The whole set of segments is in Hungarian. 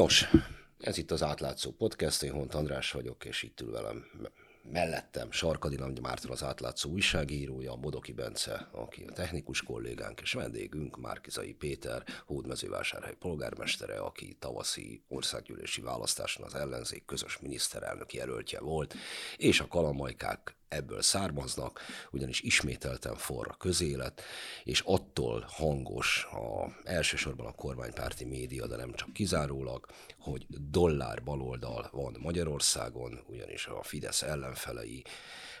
Nos, ez itt az átlátszó podcast, én Hont András vagyok, és itt ül velem mellettem Sarkadi Nagy Márton az átlátszó újságírója, Modoki Bence, aki a technikus kollégánk, és vendégünk Márkizai Péter, Hódmezővásárhely polgármestere, aki tavaszi országgyűlési választáson az ellenzék közös miniszterelnök jelöltje volt, és a kalamajkák ebből származnak, ugyanis ismételten forra közélet, és attól hangos a, elsősorban a kormánypárti média, de nem csak kizárólag, hogy dollár baloldal van Magyarországon, ugyanis a Fidesz ellenfelei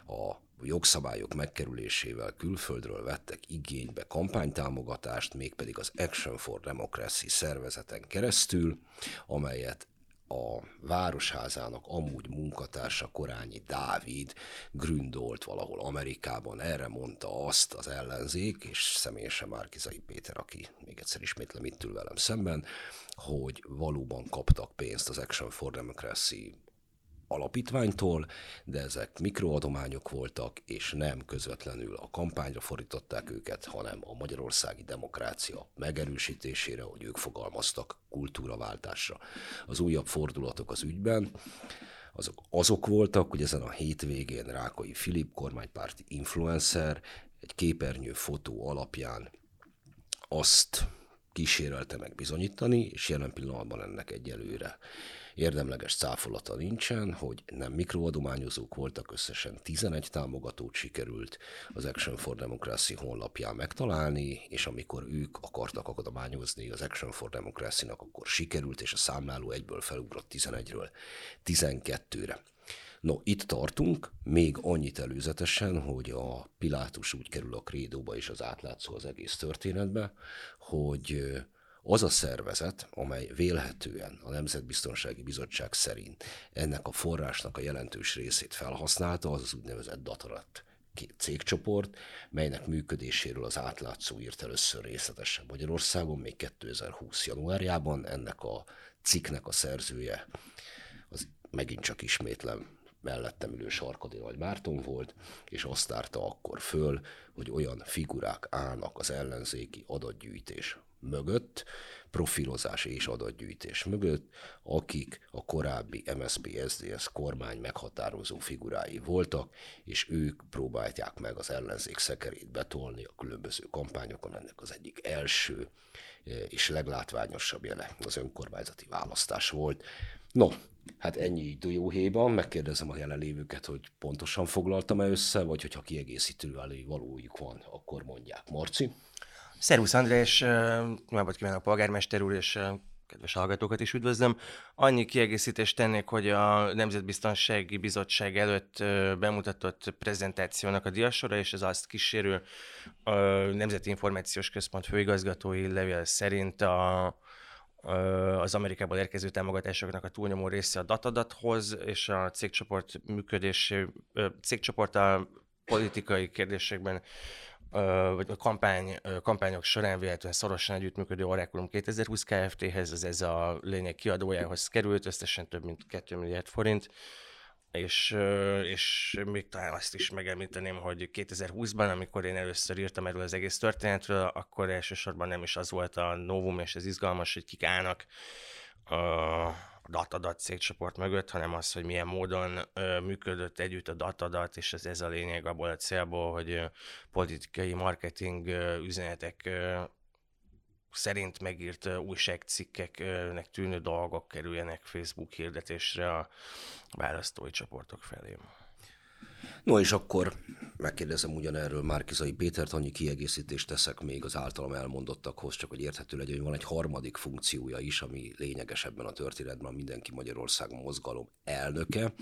a jogszabályok megkerülésével külföldről vettek igénybe kampánytámogatást, mégpedig az Action for Democracy szervezeten keresztül, amelyet a Városházának amúgy munkatársa Korányi Dávid gründolt valahol Amerikában, erre mondta azt az ellenzék, és személyesen Márkizai Péter, aki még egyszer ismétlem itt ül velem szemben, hogy valóban kaptak pénzt az Action for Democracy alapítványtól, de ezek mikroadományok voltak, és nem közvetlenül a kampányra fordították őket, hanem a magyarországi demokrácia megerősítésére, hogy ők fogalmaztak, kultúraváltásra. Az újabb fordulatok az ügyben, azok, azok voltak, hogy ezen a hétvégén Rákai Filip, kormánypárti influencer, egy képernyő fotó alapján azt kísérelte meg bizonyítani, és jelen pillanatban ennek egyelőre érdemleges cáfolata nincsen, hogy nem mikroadományozók voltak, összesen 11 támogatót sikerült az Action for Democracy honlapján megtalálni, és amikor ők akartak adományozni az Action for Democracy-nak, akkor sikerült, és a számláló egyből felugrott 11-ről 12-re. No, itt tartunk, még annyit előzetesen, hogy a Pilátus úgy kerül a krédóba és az átlátszó az egész történetbe, hogy az a szervezet, amely vélhetően a Nemzetbiztonsági Bizottság szerint ennek a forrásnak a jelentős részét felhasználta, az az úgynevezett Datarat cégcsoport, melynek működéséről az átlátszó írt először részletesen Magyarországon, még 2020. januárjában. Ennek a cikknek a szerzője, az megint csak ismétlem, mellettem ülő Sarkadi Nagy Márton volt, és azt tárta akkor föl, hogy olyan figurák állnak az ellenzéki adatgyűjtés mögött, profilozás és adatgyűjtés mögött, akik a korábbi MSZP-SZDSZ kormány meghatározó figurái voltak, és ők próbálják meg az ellenzék szekerét betolni a különböző kampányokon. Ennek az egyik első eh, és leglátványosabb jele az önkormányzati választás volt. No, hát ennyi így dióhéjban, megkérdezem a jelenlévőket, hogy pontosan foglaltam-e össze, vagy hogyha kiegészítő valójuk van, akkor mondják. Marci? Szervusz András, napot kívánok polgármester úr, és kedves hallgatókat is üdvözlöm. Annyi kiegészítést tennék, hogy a Nemzetbiztonsági Bizottság előtt bemutatott prezentációnak a diasora, és ez azt kísérül a Nemzeti Információs Központ főigazgatói levél szerint a, az Amerikából érkező támogatásoknak a túlnyomó része a datadathoz, és a cégcsoport működésé, cégcsoport a politikai kérdésekben vagy a kampány, kampányok során véletlenül szorosan együttműködő Oraculum 2020 Kft-hez, az ez a lényeg kiadójához került, összesen több mint 2 milliárd forint, és, és még talán azt is megemlíteném, hogy 2020-ban, amikor én először írtam erről az egész történetről, akkor elsősorban nem is az volt a novum és ez izgalmas, hogy kik állnak datadat cégcsoport mögött, hanem az, hogy milyen módon ö, működött együtt a datadat, és ez, ez a lényeg abból a célból, hogy ö, politikai marketing ö, üzenetek ö, szerint megírt újságcikkeknek tűnő dolgok kerüljenek Facebook hirdetésre a választói csoportok felé. No és akkor megkérdezem ugyanerről Márkizai Pétert, annyi kiegészítést teszek még az általam elmondottakhoz, csak hogy érthető legyen, hogy van egy harmadik funkciója is, ami lényeges ebben a történetben, a Mindenki Magyarországon mozgalom elnöke,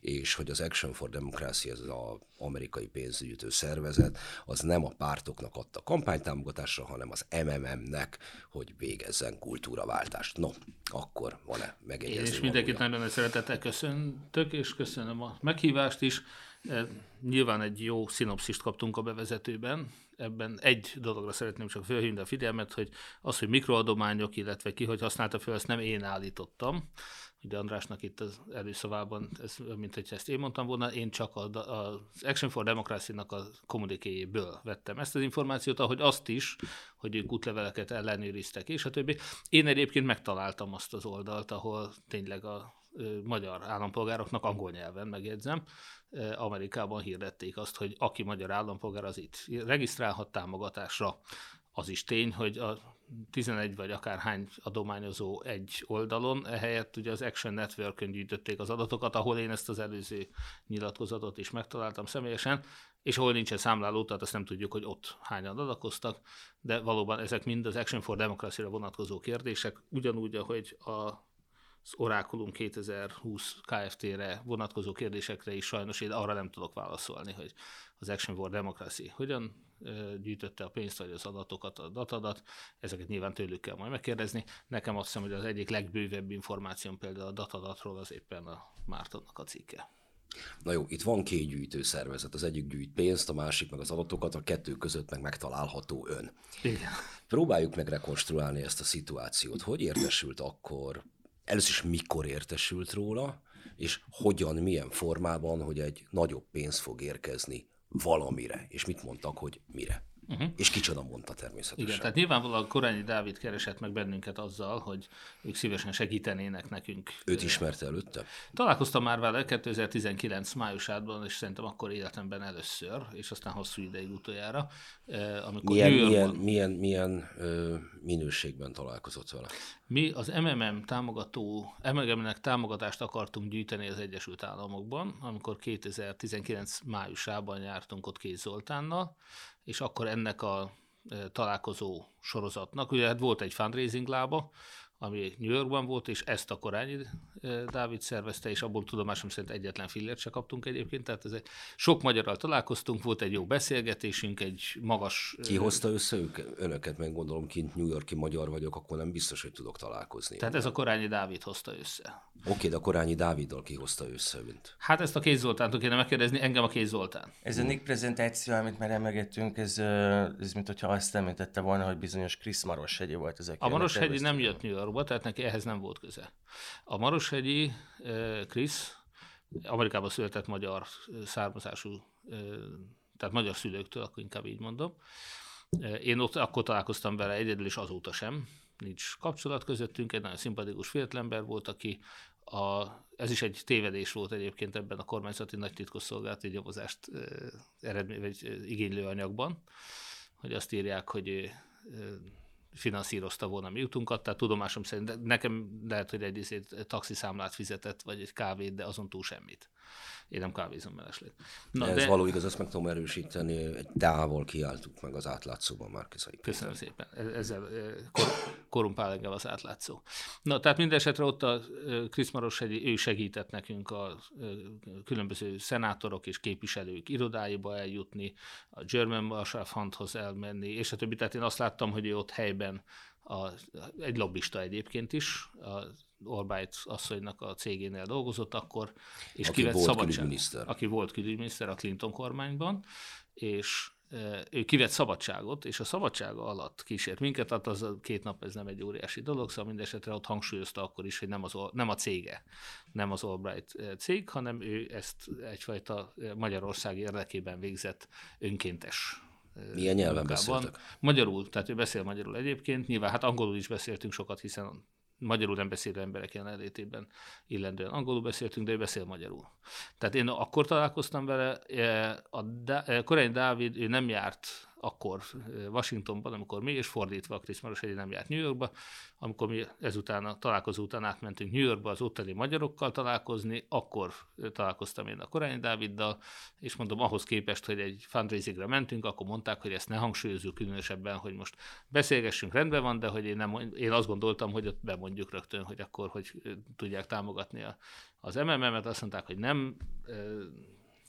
és hogy az Action for Democracy, ez az amerikai pénzügyítő szervezet, az nem a pártoknak adta kampánytámogatásra, hanem az MMM-nek, hogy végezzen kultúraváltást. No, akkor van-e megegyezni? És mindenkit nagyon szeretettel köszöntök, és köszönöm a meghívást is Nyilván egy jó szinopszist kaptunk a bevezetőben. Ebben egy dologra szeretném csak felhívni a figyelmet, hogy az, hogy mikroadományok, illetve ki hogy használta fel, ezt nem én állítottam. Ugye Andrásnak itt az előszavában, ez, mint hogy ezt én mondtam volna, én csak az Action for Democracy-nak a kommunikéjéből vettem ezt az információt, ahogy azt is, hogy ők útleveleket ellenőriztek, és a többi. Én egyébként megtaláltam azt az oldalt, ahol tényleg a magyar állampolgároknak angol nyelven, megjegyzem, Amerikában hirdették azt, hogy aki magyar állampolgár, az itt regisztrálhat támogatásra. Az is tény, hogy a 11 vagy akár hány adományozó egy oldalon, ehelyett ugye az Action Network-ön gyűjtötték az adatokat, ahol én ezt az előző nyilatkozatot is megtaláltam személyesen, és ahol nincsen számláló, tehát azt nem tudjuk, hogy ott hányan adakoztak, de valóban ezek mind az Action for Democracy-ra vonatkozó kérdések, ugyanúgy, ahogy a az Oraculum 2020 KFT-re vonatkozó kérdésekre is sajnos én arra nem tudok válaszolni, hogy az Action for Democracy hogyan gyűjtötte a pénzt, vagy az adatokat, a datadat, ezeket nyilván tőlük kell majd megkérdezni. Nekem azt hiszem, hogy az egyik legbővebb információm például a datadatról az éppen a Mártonnak a cikke. Na jó, itt van két gyűjtő szervezet, az egyik gyűjt pénzt, a másik meg az adatokat, a kettő között meg megtalálható ön. Igen. Próbáljuk meg rekonstruálni ezt a szituációt. Hogy értesült akkor először is mikor értesült róla, és hogyan, milyen formában, hogy egy nagyobb pénz fog érkezni valamire, és mit mondtak, hogy mire. Uh-huh. És kicsoda mondta természetesen. Igen, tehát nyilvánvalóan Korányi Dávid keresett meg bennünket azzal, hogy ők szívesen segítenének nekünk. Őt ismerte előtte? Találkoztam már vele 2019 májusában, és szerintem akkor életemben először, és aztán hosszú ideig utoljára. Amikor milyen, milyen, milyen, milyen ö, minőségben találkozott vele? Mi az MMM támogató, MMM-nek támogatást akartunk gyűjteni az Egyesült Államokban, amikor 2019 májusában jártunk ott Kéz Zoltánnal, és akkor ennek a találkozó sorozatnak, ugye hát volt egy fundraising lába, ami New Yorkban volt, és ezt a Korányi Dávid szervezte, és abból tudomásom szerint egyetlen fillért se kaptunk egyébként, tehát ez egy, sok magyarral találkoztunk, volt egy jó beszélgetésünk, egy magas... Ki hozta össze ők, önöket, meg gondolom kint New Yorki magyar vagyok, akkor nem biztos, hogy tudok találkozni. Tehát ez a Korányi Dávid hozta össze. Oké, okay, de a Korányi Dáviddal ki hozta össze, mint? Hát ezt a Kéz Zoltántól kéne megkérdezni, engem a Kéz Zoltán. Ez a Nick prezentáció, amit már emlegettünk, ez, ez mint hogyha azt említette volna, hogy bizonyos Krisz Maroshegyi volt az, A Maroshegyi nem jött New Yorkba, tehát neki ehhez nem volt köze. A Maroshegyi Krisz Amerikában született magyar származású, tehát magyar szülőktől, akkor inkább így mondom. Én ott akkor találkoztam vele egyedül, és azóta sem. Nincs kapcsolat közöttünk, egy nagyon szimpatikus fiatalember volt, aki a, ez is egy tévedés volt egyébként ebben a kormányzati nagy titkosszolgálati nyomozást eredmény, vagy igénylő anyagban, hogy azt írják, hogy finanszírozta volna mi jutunkat, tehát tudomásom szerint nekem lehet, hogy egy taxiszámlát fizetett, vagy egy kávét, de azon túl semmit. Én nem kávézom mellesleg. Na, Ez de... való igaz, ezt meg tudom erősíteni, egy távol kiálltuk meg az átlátszóban Márkizai Köszönöm szépen. Ezzel kor, korumpál engem az átlátszó. Na, tehát minden esetre ott a Krisz Marosegyi, ő segített nekünk a különböző szenátorok és képviselők irodáiba eljutni, a German Marshall Fundhoz elmenni, és a többi. Tehát én azt láttam, hogy ő ott helyben a, egy lobbista egyébként is, a Orbájt asszonynak a cégénél dolgozott akkor, és aki kivett volt szabadság, aki volt külügyminiszter a Clinton kormányban, és e, ő kivett szabadságot, és a szabadsága alatt kísért minket, tehát az a két nap ez nem egy óriási dolog, szóval mindesetre ott hangsúlyozta akkor is, hogy nem, az, nem a cége, nem az Albright e, cég, hanem ő ezt egyfajta e, Magyarország érdekében végzett önkéntes milyen nyelven beszéltek? Magyarul, tehát ő beszél magyarul egyébként, nyilván hát angolul is beszéltünk sokat, hiszen magyarul nem beszélő emberek jelenlétében illendően angolul beszéltünk, de ő beszél magyarul. Tehát én akkor találkoztam vele, a Koreai Dávid, ő nem járt akkor Washingtonban, amikor mi, és fordítva a Krisz Maros nem járt New Yorkba, amikor mi ezután a találkozó után átmentünk New Yorkba az ottani magyarokkal találkozni, akkor találkoztam én a Korányi Dáviddal, és mondom, ahhoz képest, hogy egy fundraisingre mentünk, akkor mondták, hogy ezt ne hangsúlyozzuk különösebben, hogy most beszélgessünk, rendben van, de hogy én, nem, én azt gondoltam, hogy ott bemondjuk rögtön, hogy akkor hogy tudják támogatni a, az MMM-et, azt mondták, hogy nem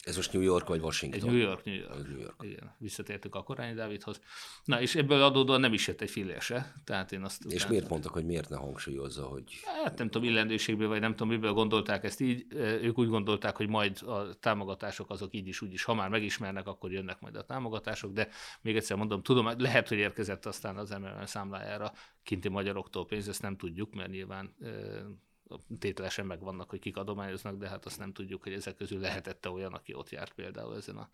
Ez most New York vagy Washington? New York, New York. New York. Igen, visszatértünk a Korányi Dávidhoz. Na, és ebből adódóan nem is jött egy fillér se. Tehát én azt És utána- miért mondtak, hogy miért ne hangsúlyozza, hogy Hát nem tudom, illendőségből, vagy nem tudom, miből gondolták ezt így. Ők úgy gondolták, hogy majd a támogatások azok így is, úgy is, ha már megismernek, akkor jönnek majd a támogatások, de még egyszer mondom, tudom, lehet, hogy érkezett aztán az MMM számlájára kinti magyaroktól pénz, ezt nem tudjuk, mert nyilván tételesen megvannak, hogy kik adományoznak, de hát azt nem tudjuk, hogy ezek közül lehetette olyan, aki ott járt például ezen a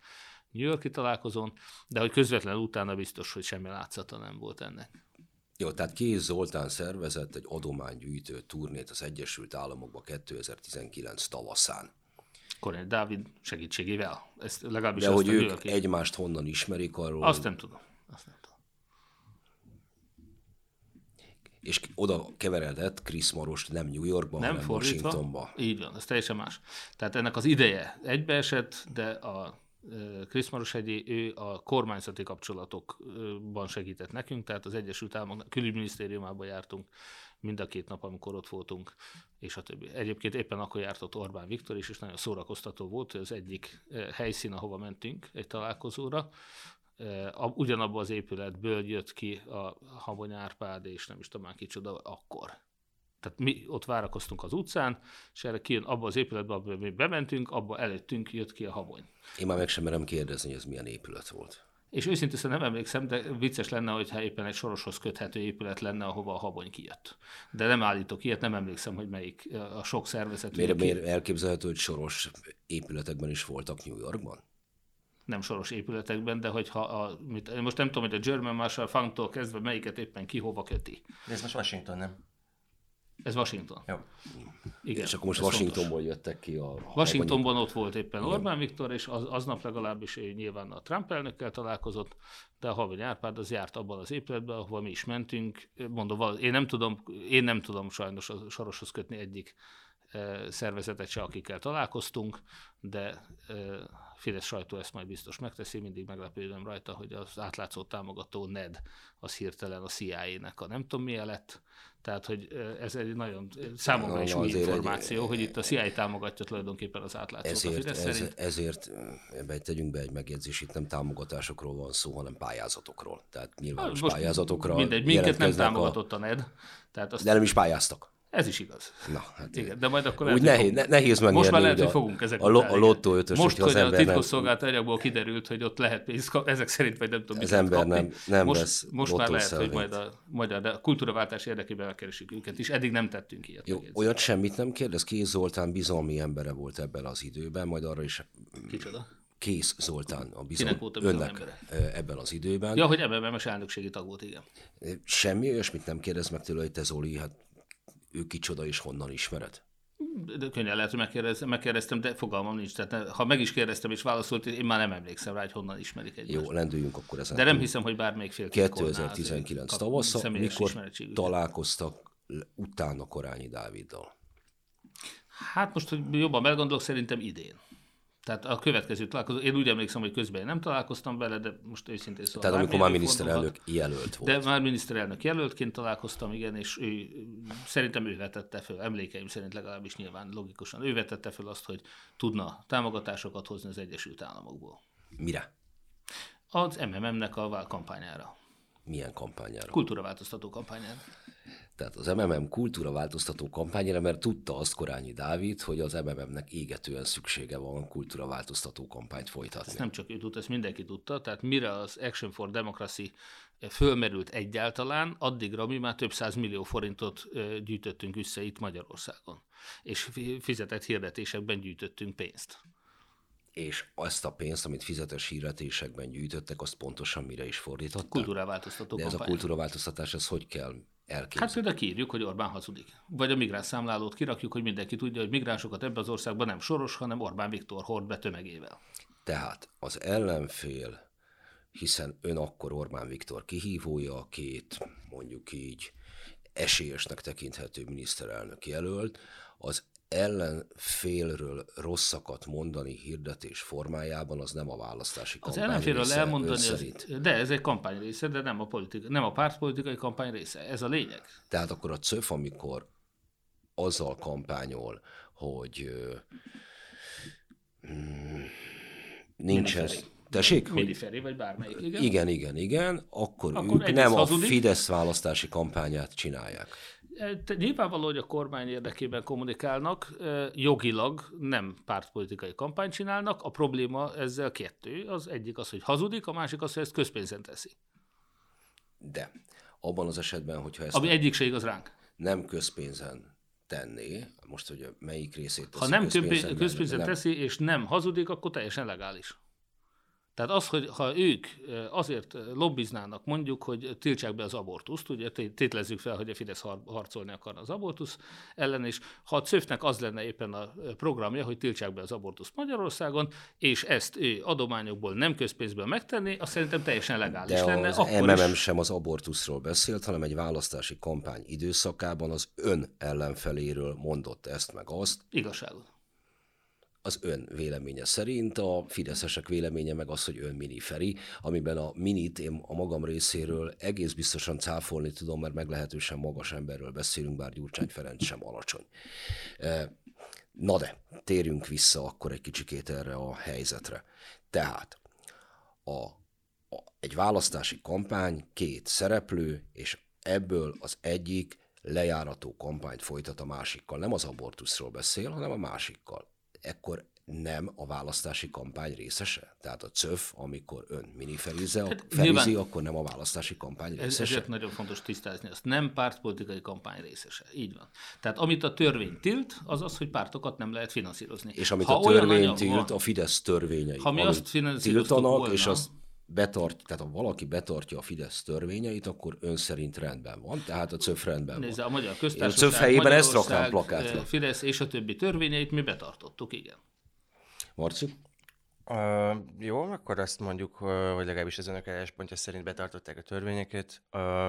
New Yorki találkozón, de hogy közvetlenül utána biztos, hogy semmi látszata nem volt ennek. Jó, tehát Kéz Zoltán szervezett egy adománygyűjtő turnét az Egyesült Államokba 2019 tavaszán. Kornél Dávid segítségével. Ezt legalábbis De azt hogy ők Yorki- egymást honnan ismerik arról. Azt nem tudom. És oda keveredett Chris Marost nem New Yorkban, Nem hanem fordítva. Washingtonba. Így van, ez teljesen más. Tehát ennek az ideje egybeesett, de a Krisz Marosegyi, ő a kormányzati kapcsolatokban segített nekünk, tehát az Egyesült Államok külügyminisztériumában jártunk mind a két nap, amikor ott voltunk, és a többi. Egyébként éppen akkor járt ott Orbán Viktor is, és nagyon szórakoztató volt, az egyik helyszín, ahova mentünk egy találkozóra, a- ugyanabban az épületből jött ki a Habony Árpád, és nem is tudom már kicsoda, akkor. Tehát mi ott várakoztunk az utcán, és erre kijön abba az épületbe, abba mi bementünk, abba előttünk jött ki a habony. Én már meg sem merem kérdezni, hogy ez milyen épület volt. És őszintén szóval nem emlékszem, de vicces lenne, hogyha éppen egy soroshoz köthető épület lenne, ahova a habony kijött. De nem állítok ilyet, nem emlékszem, hogy melyik a sok szervezet. Miért, miért elképzelhető, hogy soros épületekben is voltak New Yorkban? Nem soros épületekben, de hogyha a, mit, most nem tudom, hogy a German Marshall Funktól kezdve melyiket éppen ki hova köti. De ez most Washington, nem? Ez Washington. Jó. Igen, és akkor most ez fontos. Washingtonból jöttek ki a... Washingtonban ott volt éppen Orbán Viktor, és az, aznap legalábbis ő nyilván a Trump elnökkel találkozott, de a Havony Árpád az járt abban az épületben, ahova mi is mentünk. Mondom, én nem tudom, én nem tudom sajnos a soroshoz kötni egyik szervezetet se, akikkel találkoztunk, de Fidesz sajtó ezt majd biztos megteszi, mindig meglepődöm rajta, hogy az átlátszó támogató NED az hirtelen a CIA-nek a nem tudom milyen lett, tehát, hogy ez egy nagyon számomra is új azért egy- információ, hogy itt a CIA támogatja tulajdonképpen az átlátszót a Ezért, Fidesz ez, szerint. ezért ebbe tegyünk be egy megjegyzés, itt nem támogatásokról van szó, hanem pályázatokról. Tehát nyilvános Most pályázatokra Mindegy, minket nem támogatott a NED, tehát azt, A... De nem is pályáztak. Ez is igaz. Na, hát Igen, de majd akkor úgy lehet, hogy nehéz, ne, nehéz megnyerni. most már lehet, hogy fogunk ezek a, után, a lottó ötös, Most, hogy a ember nem, titkosszolgált anyagból kiderült, hogy ott lehet pénzt ezek szerint, vagy nem tudom, Az ember kapni. nem- nem most, vesz most már lehet, hogy majd a, majd a, de a kultúraváltás érdekében megkeresik őket is. Eddig nem tettünk ilyet. Jó, megjegyzést. olyat semmit nem kérdez. Kéz Zoltán bizalmi embere volt ebben az időben, majd arra is Kicsoda? Kész Zoltán a bizalmi önnek ebben az időben. Ja, hogy MMM-es elnökségi tag volt, igen. Semmi olyasmit nem kérdez meg tőle, hogy te Zoli, hát ő kicsoda és honnan ismered? De könnyen lehet, hogy megkérdeztem, megkérdeztem, de fogalmam nincs. Tehát ha meg is kérdeztem és válaszolt, én már nem emlékszem rá, hogy honnan ismerik egymást. Jó, lendüljünk akkor ezen. De nem hiszem, hogy bármelyik fél 2019 tavasza, mikor találkoztak utána Korányi Dáviddal. Hát most, hogy jobban belegondolok, szerintem idén. Tehát a következő találkozó, én úgy emlékszem, hogy közben én nem találkoztam vele, de most őszintén szóval. Tehát amikor már miniszterelnök jelölt volt. De már miniszterelnök jelöltként találkoztam, igen, és ő, szerintem ő vetette föl, emlékeim szerint legalábbis nyilván logikusan, ő vetette föl azt, hogy tudna támogatásokat hozni az Egyesült Államokból. Mire? Az MMM-nek a kampányára, Milyen kampányára? kultúraváltoztató kampányára. Tehát az MMM kultúra változtató kampányára, mert tudta azt Korányi Dávid, hogy az MMM-nek égetően szüksége van kultúra változtató kampányt folytatni. Ezt nem csak ő tudta, ezt mindenki tudta, tehát mire az Action for Democracy fölmerült egyáltalán, addigra mi már több száz millió forintot gyűjtöttünk össze itt Magyarországon. És fi- fizetett hirdetésekben gyűjtöttünk pénzt. És azt a pénzt, amit fizetes hirdetésekben gyűjtöttek, azt pontosan mire is fordították? Kultúráváltoztató De ez a kampány. kultúraváltoztatás, ez hogy kell elképzelni? Hát például kiírjuk, hogy Orbán hazudik. Vagy a migráns számlálót kirakjuk, hogy mindenki tudja, hogy migránsokat ebbe az országban nem Soros, hanem Orbán Viktor hord be tömegével. Tehát az ellenfél, hiszen ön akkor Orbán Viktor kihívója, a két mondjuk így esélyesnek tekinthető miniszterelnök jelölt, az ellenfélről rosszakat mondani hirdetés formájában, az nem a választási Az kampány ellenfélről része, elmondani, szerint. az, de ez egy kampány része, de nem a, politika, nem a pártpolitikai kampány része. Ez a lényeg. Tehát akkor a CÖF, amikor azzal kampányol, hogy mm, Nincsen. Miniferi. Tessék? Miniferi, vagy bármelyik, igen. Igen, igen, igen. Akkor, Akkor ők nem a. Fidesz választási kampányát csinálják. Nyilvánvaló, hogy a kormány érdekében kommunikálnak, jogilag nem pártpolitikai kampányt csinálnak. A probléma ezzel kettő. Az egyik az, hogy hazudik, a másik az, hogy ezt közpénzen teszi. De abban az esetben, hogyha ezt Ami egyik se igaz ránk. nem közpénzen tenné, most hogy melyik részét teszi Ha nem közpénzen, közpénzen nem. teszi, és nem hazudik, akkor teljesen legális. Tehát az, hogy ha ők azért lobbiznának, mondjuk, hogy tiltsák be az abortuszt, ugye té- tételezzük fel, hogy a Fidesz har- harcolni akar az abortusz ellen, és ha a CÖF-nek az lenne éppen a programja, hogy tiltsák be az abortuszt Magyarországon, és ezt ő adományokból, nem közpénzből megtenni, azt szerintem teljesen legális De lenne. az akkor MMM is, sem az abortuszról beszélt, hanem egy választási kampány időszakában az ön ellenfeléről mondott ezt meg azt, igazságot. Az ön véleménye szerint, a fideszesek véleménye meg az, hogy ön miniferi, amiben a minit én a magam részéről egész biztosan cáfolni tudom, mert meglehetősen magas emberről beszélünk, bár Gyurcsány Ferenc sem alacsony. Eh, Na de, térjünk vissza akkor egy kicsikét erre a helyzetre. Tehát a, a, egy választási kampány, két szereplő, és ebből az egyik lejárató kampányt folytat a másikkal. Nem az abortuszról beszél, hanem a másikkal. Ekkor nem a választási kampány részese? Tehát a CÖF, amikor ön miniferize, hát, nyilván- akkor nem a választási kampány Ez, részese? ezért nagyon fontos tisztázni azt. Nem pártpolitikai kampány részese. Így van. Tehát amit a törvény tilt, az az, hogy pártokat nem lehet finanszírozni. És amit Ha a törvény tilt, van- a Fidesz törvényei, Ha mi azt finanszíroztuk tiltanak, volna- és azt betart, tehát ha valaki betartja a Fidesz törvényeit, akkor ön szerint rendben van, tehát a CÖF rendben Nézze, van. a Magyar Én a Köztársaság, CÖF helyében ezt raknám plakátra. eh, Fidesz és a többi törvényeit mi betartottuk, igen. Marci? Uh, jó, akkor azt mondjuk, uh, hogy legalábbis az önök álláspontja szerint betartották a törvényeket. Uh,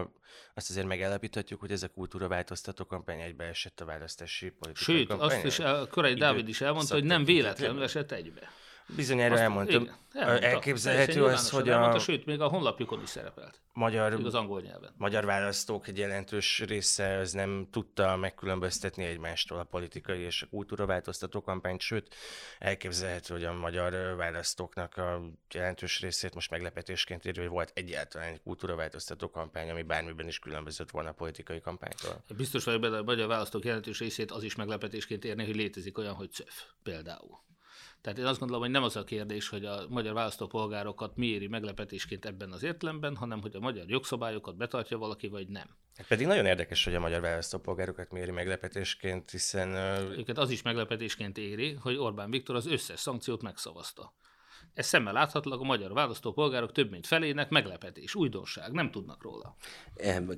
azt azért megállapíthatjuk, hogy ez a kultúra változtató kampány egybeesett a választási politikai Sőt, kampány. azt is a Korai Dávid is elmondta, hogy nem véletlenül esett egybe. Bizonyára Azt- elmondtam. igen, elmondta. Elképzelhető az, hogy nyilvánosan a elmondta, Sőt, még a honlapjukon is szerepelt, magyar az angol nyelven. magyar választók egy jelentős része az nem tudta megkülönböztetni egymástól a politikai és a kultúraváltoztató kampányt, sőt, elképzelhető, hogy a magyar választóknak a jelentős részét most meglepetésként érő, hogy volt egyáltalán egy kultúraváltoztató kampány, ami bármiben is különbözött volna a politikai kampánytól. Biztos vagyok benne, hogy a magyar választók jelentős részét az is meglepetésként érni, hogy létezik olyan, hogy CÖF például. Tehát én azt gondolom, hogy nem az a kérdés, hogy a magyar választópolgárokat mi éri meglepetésként ebben az értelemben, hanem hogy a magyar jogszabályokat betartja valaki, vagy nem. Hát pedig nagyon érdekes, hogy a magyar választópolgárokat méri meglepetésként, hiszen Őket az is meglepetésként éri, hogy Orbán Viktor az összes szankciót megszavazta. Ez szemmel láthatólag a magyar választópolgárok több mint felének meglepetés, újdonság, nem tudnak róla.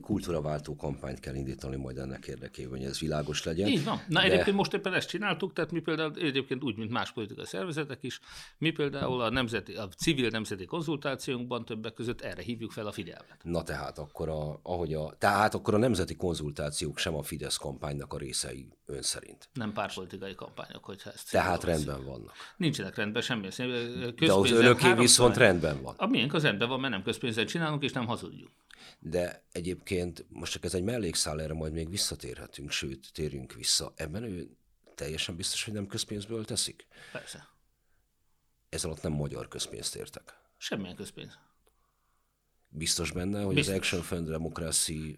Kultúraváltó kampányt kell indítani majd ennek érdekében, hogy ez világos legyen. Így van. Na De- egyébként most éppen ezt csináltuk, tehát mi például egyébként úgy, mint más politikai szervezetek is, mi például a, nemzeti, a civil nemzeti konzultációnkban többek között erre hívjuk fel a figyelmet. Na tehát akkor a, ahogy a, tehát akkor a nemzeti konzultációk sem a Fidesz kampánynak a részei ön szerint. Nem pártpolitikai kampányok, hogyha ezt Tehát rendben vannak. Nincsenek rendben semmi. De az háromszor- viszont rendben van. A miénk az rendben van, mert nem közpénzzel csinálunk, és nem hazudjuk. De egyébként most csak ez egy mellékszál, erre majd még visszatérhetünk, sőt, térjünk vissza. Ebben ő teljesen biztos, hogy nem közpénzből teszik? Persze. Ez alatt nem magyar közpénzt értek. Semmilyen közpénz. Biztos benne, hogy Biztos. az Action for Democracy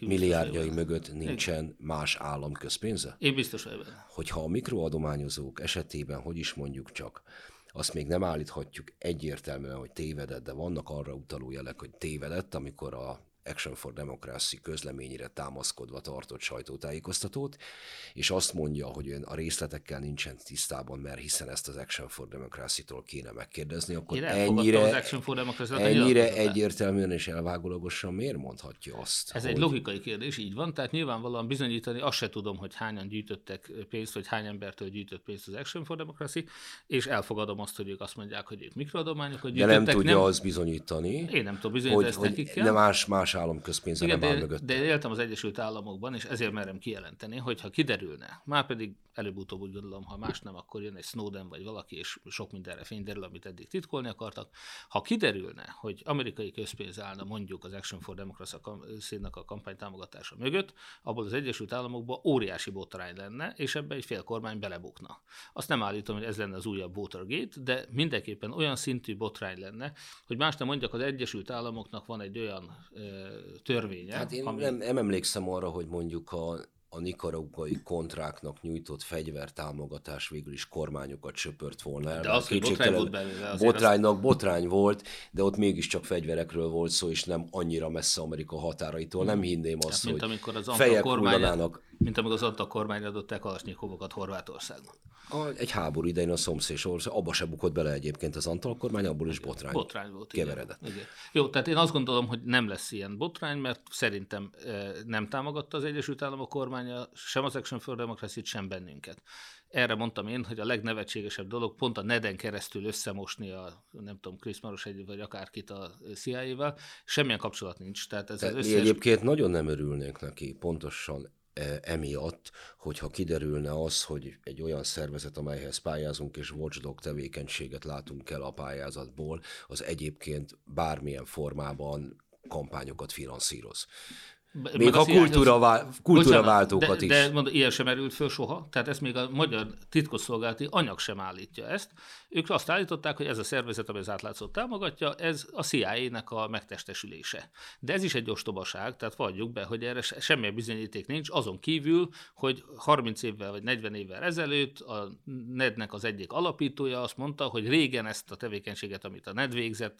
milliárdjai mögött nincsen más állam közpénze? Én biztos vagyok benne. Hogyha a mikroadományozók esetében, hogy is mondjuk csak, azt még nem állíthatjuk egyértelműen, hogy tévedett, de vannak arra utaló jelek, hogy tévedett, amikor a Action for Democracy közleményére támaszkodva tartott sajtótájékoztatót, és azt mondja, hogy ön a részletekkel nincsen tisztában, mert hiszen ezt az Action for Democracy-tól kéne megkérdezni, akkor Én elfogadtam az ennyire, Action for Democracy-t, a ennyire egyértelműen és elvágólagosan miért mondhatja azt? Ez hogy... egy logikai kérdés, így van, tehát nyilvánvalóan bizonyítani, azt se tudom, hogy hányan gyűjtöttek pénzt, vagy hány embertől gyűjtött pénzt az Action for Democracy, és elfogadom azt, hogy ők azt mondják, hogy ők mikroadományokat De gyűjtöttek. nem tudja az bizonyítani, Én nem tudom bizonyítani hogy, hogy de kell. más, más államközpénze Igen, nem áll de, mögött. de éltem az Egyesült Államokban, és ezért merem kijelenteni, hogy ha kiderülne, már pedig előbb-utóbb úgy gondolom, ha más nem, akkor jön egy Snowden vagy valaki, és sok mindenre fényderül, amit eddig titkolni akartak. Ha kiderülne, hogy amerikai közpénz állna mondjuk az Action for Democracy színnek a kampány támogatása mögött, abból az Egyesült Államokban óriási botrány lenne, és ebbe egy fél kormány belebukna. Azt nem állítom, hogy ez lenne az újabb Watergate, de mindenképpen olyan szintű botrány lenne, hogy más nem mondjak, az Egyesült Államoknak van egy olyan ö, törvénye. Hát én ami... nem, nem emlékszem arra, hogy mondjuk a, a nikaraguai kontráknak nyújtott fegyvertámogatás végül is kormányokat söpört volna el. De az, hogy botrány volt belőle, Botránynak azt... botrány volt, de ott mégiscsak fegyverekről volt szó, és nem annyira messze Amerika határaitól. Nem hinném azt, mint hogy amikor az fejek kormány, hullanának. Mint amikor az Antal kormány adott el kalasnyikovokat Horvátországon. A, egy háború idején a szomszéd ország, abba se bukott bele egyébként az Antal kormány, abból is botrány. Botrány volt. Keveredett. Igen. igen. Jó, tehát én azt gondolom, hogy nem lesz ilyen botrány, mert szerintem e, nem támogatta az Egyesült Államok kormánya sem az Action for democracy sem bennünket. Erre mondtam én, hogy a legnevetségesebb dolog pont a neden keresztül összemosni a, nem tudom, Chris Maros egy vagy akárkit a CIA-vel, semmilyen kapcsolat nincs. Tehát ez De az mi összes... egyébként nagyon nem örülnénk neki, pontosan e, emiatt, hogyha kiderülne az, hogy egy olyan szervezet, amelyhez pályázunk és watchdog tevékenységet látunk el a pályázatból, az egyébként bármilyen formában kampányokat finanszíroz. Még a kultúra, vál, kultúra váltókat de, is. De mondom, ilyen sem merült föl soha, tehát ezt még a magyar titkosszolgálati anyag sem állítja ezt. Ők azt állították, hogy ez a szervezet, amely az átlátszót támogatja, ez a CIA-nek a megtestesülése. De ez is egy ostobaság, tehát valljuk be, hogy erre se- semmilyen bizonyíték nincs, azon kívül, hogy 30 évvel vagy 40 évvel ezelőtt a NED-nek az egyik alapítója azt mondta, hogy régen ezt a tevékenységet, amit a NED végzett,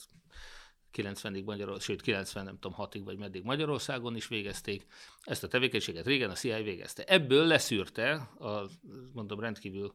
90-ig Magyarországon, sőt 90 nem tudom 6-ig vagy meddig Magyarországon is végezték. Ezt a tevékenységet régen a CIA végezte. Ebből leszűrte a, mondom, rendkívül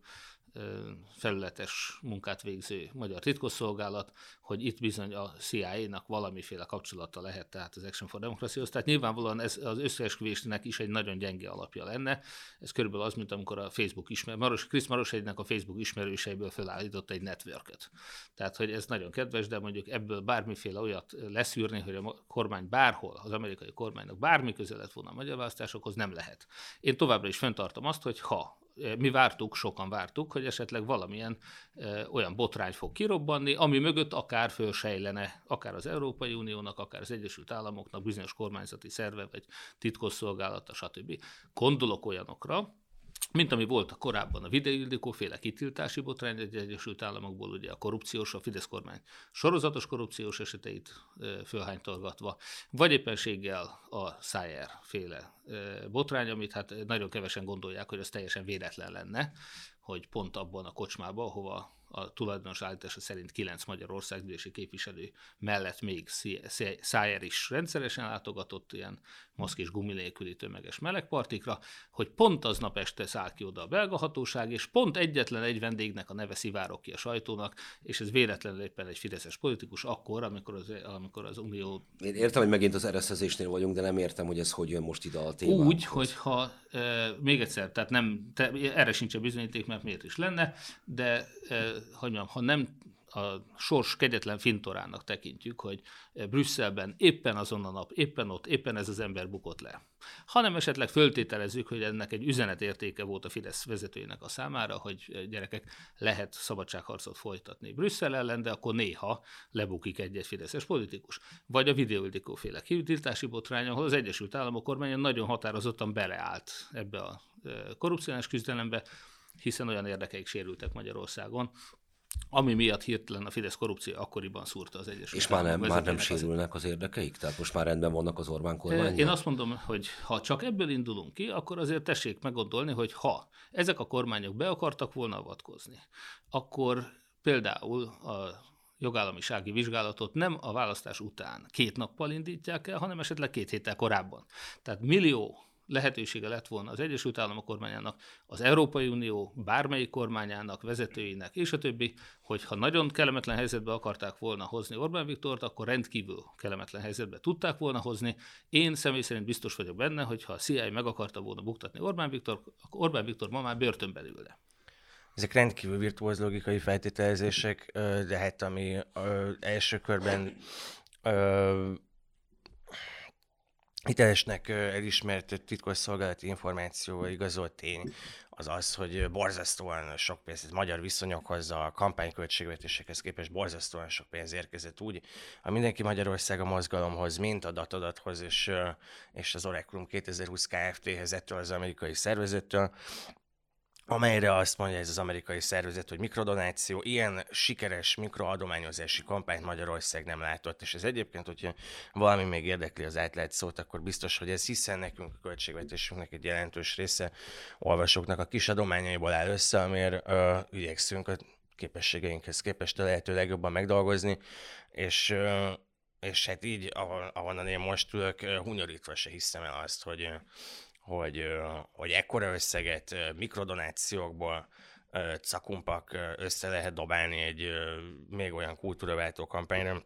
felületes munkát végző magyar titkosszolgálat, hogy itt bizony a CIA-nak valamiféle kapcsolata lehet, tehát az Action for Democracy-hoz. Tehát nyilvánvalóan ez az összeesküvésnek is egy nagyon gyenge alapja lenne. Ez körülbelül az, mint amikor a Facebook ismer, Maros, Chris Marosegynek a Facebook ismerőseiből felállított egy networköt. Tehát, hogy ez nagyon kedves, de mondjuk ebből bármiféle olyat leszűrni, hogy a kormány bárhol, az amerikai kormánynak bármi köze lett volna a magyar választásokhoz, nem lehet. Én továbbra is fenntartom azt, hogy ha mi vártuk, sokan vártuk, hogy esetleg valamilyen olyan botrány fog kirobbanni, ami mögött akár fölsejlene, akár az Európai Uniónak, akár az Egyesült Államoknak, bizonyos kormányzati szerve, vagy titkosszolgálata, stb. Gondolok olyanokra, mint ami volt a korábban a videóildikó féle kitiltási botrány egy Egyesült Államokból, ugye a korrupciós, a Fidesz kormány sorozatos korrupciós eseteit fölhánytorgatva, vagy éppenséggel a Szájer féle botrány, amit hát nagyon kevesen gondolják, hogy az teljesen véletlen lenne, hogy pont abban a kocsmában, ahova a tulajdonos állítása szerint kilenc magyar országgyűlési képviselő mellett még Szájer is rendszeresen látogatott ilyen maszk és gumi nélküli tömeges melegpartikra, hogy pont aznap este száll ki oda a belga hatóság, és pont egyetlen egy vendégnek a neve szivárok ki a sajtónak, és ez véletlenül éppen egy fideszes politikus akkor, amikor az, amikor az Unió Én értem, hogy megint az ereszezésnél vagyunk, de nem értem, hogy ez hogy jön most ide a témához. úgy, hogy ha e, még egyszer, tehát nem, te, erre sincs a bizonyíték, mert miért is lenne, de e, hogy mondjam, ha nem a sors kegyetlen fintorának tekintjük, hogy Brüsszelben éppen azon a nap, éppen ott, éppen ez az ember bukott le. Hanem esetleg föltételezzük, hogy ennek egy üzenetértéke volt a Fidesz vezetőjének a számára, hogy gyerekek, lehet szabadságharcot folytatni Brüsszel ellen, de akkor néha lebukik egy-egy fideszes politikus. Vagy a videóildikó féle kitiltási botrány, ahol az Egyesült Államok kormánya nagyon határozottan beleállt ebbe a korrupciós küzdelembe, hiszen olyan érdekeik sérültek Magyarországon, ami miatt hirtelen a Fidesz korrupció akkoriban szúrta az Egyesült És már nem, már nem sérülnek az érdekeik? Tehát most már rendben vannak az Orbán kormány? Én azt mondom, hogy ha csak ebből indulunk ki, akkor azért tessék meggondolni, hogy ha ezek a kormányok be akartak volna avatkozni, akkor például a jogállamisági vizsgálatot nem a választás után két nappal indítják el, hanem esetleg két héttel korábban. Tehát millió lehetősége lett volna az Egyesült Államok kormányának, az Európai Unió bármelyik kormányának, vezetőinek és a többi, hogy ha nagyon kellemetlen helyzetbe akarták volna hozni Orbán Viktort, akkor rendkívül kellemetlen helyzetbe tudták volna hozni. Én személy szerint biztos vagyok benne, hogy ha a CIA meg akarta volna buktatni Orbán Viktor, akkor Orbán Viktor ma már börtönben ülne. Ezek rendkívül virtuóz logikai feltételezések, de hát ami első körben hitelesnek elismert titkosszolgálati információ igazolt tény az az, hogy borzasztóan sok pénz, ez magyar viszonyokhoz, a kampányköltségvetésekhez képest borzasztóan sok pénz érkezett úgy a Mindenki Magyarország a mozgalomhoz, mint a datadathoz és, és az Oracle 2020 Kft-hez ettől az amerikai szervezettől, amelyre azt mondja ez az amerikai szervezet, hogy mikrodonáció, ilyen sikeres mikroadományozási kampányt Magyarország nem látott, és ez egyébként, hogyha valami még érdekli az átlát szót, akkor biztos, hogy ez hiszen nekünk a költségvetésünknek egy jelentős része olvasóknak a kis adományaiból áll össze, amiért ö, igyekszünk a képességeinkhez képest a lehető legjobban megdolgozni, és ö, és hát így, ahonnan én most ülök, hunyorítva se hiszem el azt, hogy hogy, hogy ekkora összeget mikrodonációkból cakumpak össze lehet dobálni egy még olyan kultúraváltó kampányra,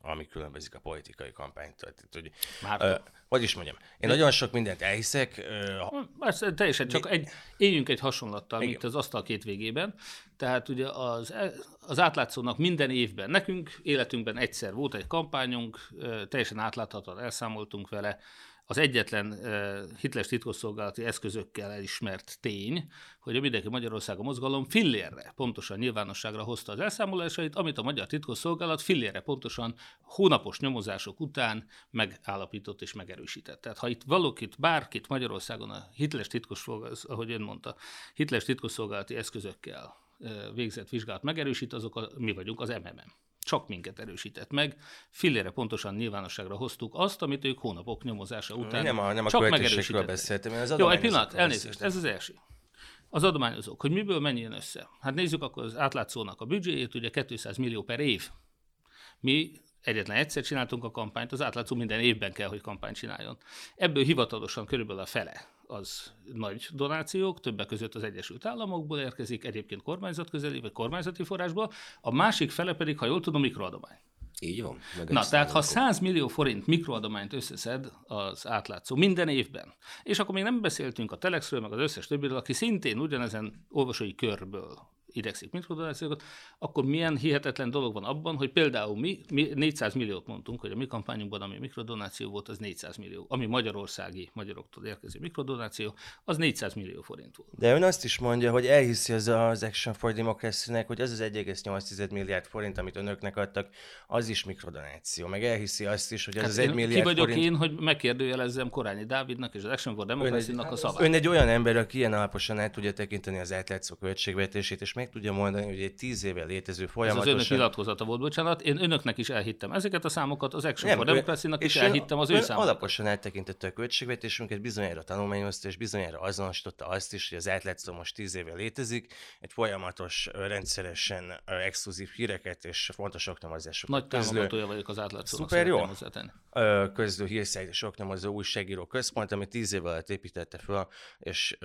ami különbözik a politikai kampánytól. Tehát, hogy, Már hogy is mondjam, én nagyon sok mindent elhiszek. Más, teljesen, csak egy, éljünk egy hasonlattal, mint az asztal két végében. Tehát ugye az, az átlátszónak minden évben, nekünk életünkben egyszer volt egy kampányunk, teljesen átláthatóan elszámoltunk vele, az egyetlen hitles titkosszolgálati eszközökkel elismert tény, hogy a Mindenki Magyarország a mozgalom fillérre pontosan nyilvánosságra hozta az elszámolásait, amit a Magyar Titkosszolgálat fillérre pontosan hónapos nyomozások után megállapított és megerősített. Tehát ha itt valakit, bárkit Magyarországon a hitles titkos, ahogy ön mondta, hitles titkosszolgálati eszközökkel végzett vizsgálat megerősít, azok a, mi vagyunk az MMM csak minket erősített meg. Fillére pontosan nyilvánosságra hoztuk azt, amit ők hónapok nyomozása után nem a, nem a csak megerősítettek. beszéltem, az Jó, egy pillanat, elnézést, ez az első. Az adományozók, hogy miből mennyi jön össze? Hát nézzük akkor az átlátszónak a büdzséjét, ugye 200 millió per év. Mi egyetlen egyszer csináltunk a kampányt, az átlátszó minden évben kell, hogy kampányt csináljon. Ebből hivatalosan körülbelül a fele az nagy donációk, többek között az Egyesült Államokból érkezik, egyébként kormányzat közeli, vagy kormányzati forrásból, a másik fele pedig, ha jól tudom, mikroadomány. Így van. Na, tehát ha 100 millió forint mikroadományt összeszed az átlátszó minden évben, és akkor még nem beszéltünk a Telexről, meg az összes többiről, aki szintén ugyanezen olvasói körből idegszik mikrodonációkat, akkor milyen hihetetlen dolog van abban, hogy például mi, mi 400 milliót mondtunk, hogy a mi kampányunkban, ami mikrodonáció volt, az 400 millió. Ami magyarországi magyaroktól érkező mikrodonáció, az 400 millió forint volt. De ön azt is mondja, hogy elhiszi az az Action for democracy hogy az az 1,8 milliárd forint, amit önöknek adtak, az is mikrodonáció. Meg elhiszi azt is, hogy az hát az 1 milliárd Ki vagyok forint... én, hogy megkérdőjelezzem Korányi Dávidnak és az Action for democracy a szavát? Ön egy olyan ember, aki ilyen alaposan el tudja tekinteni az átlátszó költségvetését, és meg tudja mondani, hogy egy tíz éve létező folyamatosan... Ez az önök nyilatkozata volt, bocsánat. Én önöknek is elhittem ezeket a számokat, az Action for democracy is elhittem az ő számokat. Alaposan eltekintette a költségvetésünket, bizonyára tanulmányozta, és bizonyára azonosította azt is, hogy az átlátszó most tíz éve létezik, egy folyamatos, rendszeresen exkluzív híreket és fontos oknyomozásokat Nagy támogatója vagyok az átlátszónak. Szuper jó. Közlő hírszájt és oknyomozó újságíró központ, ami tíz év alatt építette föl, és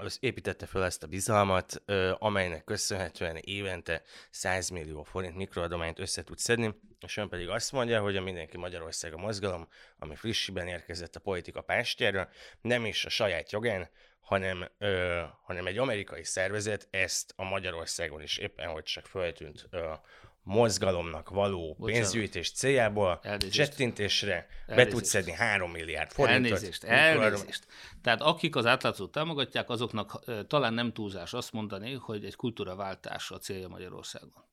az építette fel ezt a bizalmat, amelynek köszönhetően évente 100 millió forint mikroadományt össze tud szedni, és ön pedig azt mondja, hogy a Mindenki Magyarország a mozgalom, ami frissiben érkezett a politika pástjára, nem is a saját jogán, hanem, ö, hanem egy amerikai szervezet ezt a Magyarországon is éppen, hogy csak föltűnt ö, mozgalomnak való Bocsánat. pénzgyűjtés céljából elnézést. csettintésre elnézést. be tudsz szedni 3 milliárd forintot. Elnézést, elnézést. Tehát akik az átlátszót támogatják, azoknak talán nem túlzás azt mondani, hogy egy kultúraváltás a célja Magyarországon.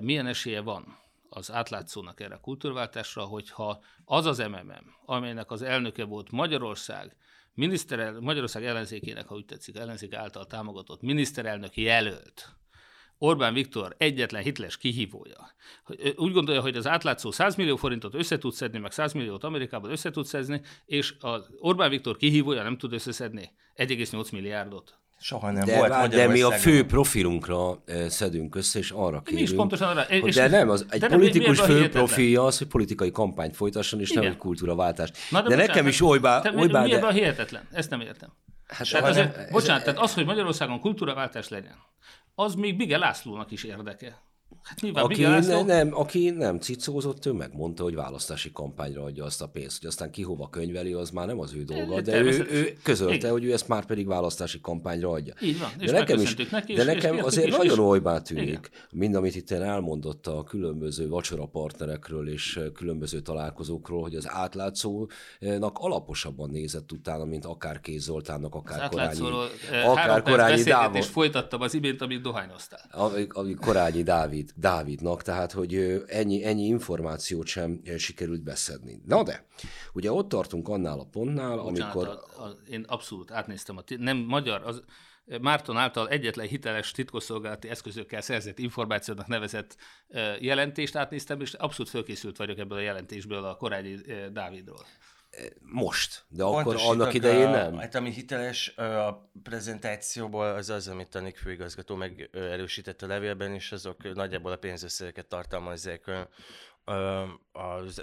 Milyen esélye van az átlátszónak erre a kultúraváltásra, hogyha az az MMM, amelynek az elnöke volt Magyarország, miniszterel, Magyarország ellenzékének, ha úgy tetszik, ellenzék által támogatott miniszterelnök jelölt, Orbán Viktor egyetlen hitles kihívója. Úgy gondolja, hogy az átlátszó 100 millió forintot össze tud szedni, meg 100 milliót Amerikában össze tud szedni, és az Orbán Viktor kihívója nem tud összeszedni 1,8 milliárdot. Soha nem de, volt De mi a fő profilunkra szedünk össze, és arra kérünk. Mi is pontosan arra. És de nem, az, egy de politikus fő profilja az, hogy politikai kampányt folytasson, és Igen. nem egy kultúraváltás. Na, de, de bocsánat, nekem is olybá... olybá mi, de... a hihetetlen? Ezt nem értem. Hát tehát azért, nem, bocsánat, tehát az, hogy Magyarországon kultúraváltás legyen, az még Bige Lászlónak is érdeke. Hát nyilván Aki, ne, nem, aki nem cicózott, ő megmondta, hogy választási kampányra adja azt a pénzt, hogy aztán ki hova könyveli, az már nem az ő dolga, de ő, természetesen. ő közölte, Igen. hogy ő ezt már pedig választási kampányra adja. Így van, és de nekem, is, neki, de és- és nekem kértük azért is, nagyon és- olybá tűnik, mind amit itt elmondott a különböző vacsora partnerekről és különböző találkozókról, hogy az átlátszónak alaposabban nézett utána, mint akár Kéz Zoltánnak, akár Korányi, eh, három akár Korányi Dávid. folytattam az imént, amit dohányoztál. Ami, ami Korányi Dávid, Dávidnak, tehát hogy ennyi, ennyi információt sem sikerült beszedni. Na de, ugye ott tartunk annál a pontnál, Bocsánat, amikor... a, a, én abszolút átnéztem a, nem magyar, az, Márton által egyetlen hiteles titkosszolgálati eszközökkel szerzett információnak nevezett jelentést átnéztem, és abszolút fölkészült vagyok ebből a jelentésből a Korányi Dávidról. Most, de akkor Pontosítok, annak idején a- nem. Hát ami hiteles a prezentációból, az az, amit a NIK főigazgató megerősített a levélben, és azok nagyjából a pénzösszegeket tartalmazzák. Az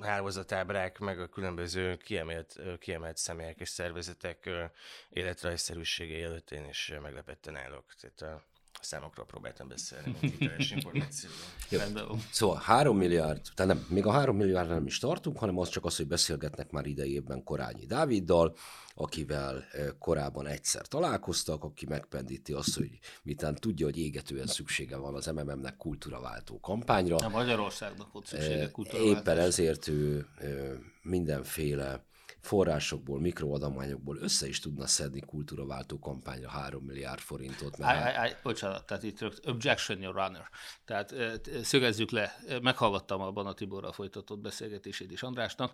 hálózatábrák, meg a különböző kiemelt, kiemelt személyek és szervezetek ö, életrajzszerűségei előtt én is meglepetten állok. Tehát a számokról próbáltam beszélni, mint hiteles információról. Rendben van. Szóval 3 milliárd, tehát nem, még a 3 milliárd nem is tartunk, hanem az csak az, hogy beszélgetnek már idejében Korányi Dáviddal, akivel eh, korábban egyszer találkoztak, aki megpendíti azt, hogy mitán tudja, hogy égetően szüksége van az MMM-nek kultúraváltó kampányra. A Magyarországnak ott szüksége Eh, kultúraváltás. Éppen ezért ő ö, mindenféle forrásokból, mikroadományokból össze is tudna szedni kultúraváltó kampányra 3 milliárd forintot. Mert Állj, állj, állj, bocsánat, tehát itt rögt, objection, your honor. Tehát eh, szögezzük le, meghallgattam a Bana Tiborral folytatott beszélgetését is Andrásnak.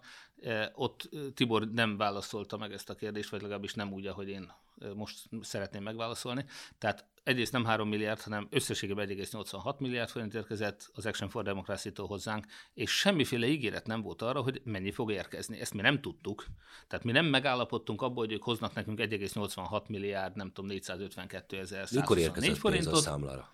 Ott Tibor nem válaszolta meg ezt a kérdést, vagy legalábbis nem úgy, ahogy én most szeretném megválaszolni. Tehát egyrészt nem 3 milliárd, hanem összességében 1,86 milliárd forint érkezett az Action for Democracy-tól hozzánk, és semmiféle ígéret nem volt arra, hogy mennyi fog érkezni. Ezt mi nem tudtuk. Tehát mi nem megállapodtunk abból, hogy ők hoznak nekünk 1,86 milliárd, nem tudom, 452 ezer mikor 124 érkezett pénz a forintot. számlára?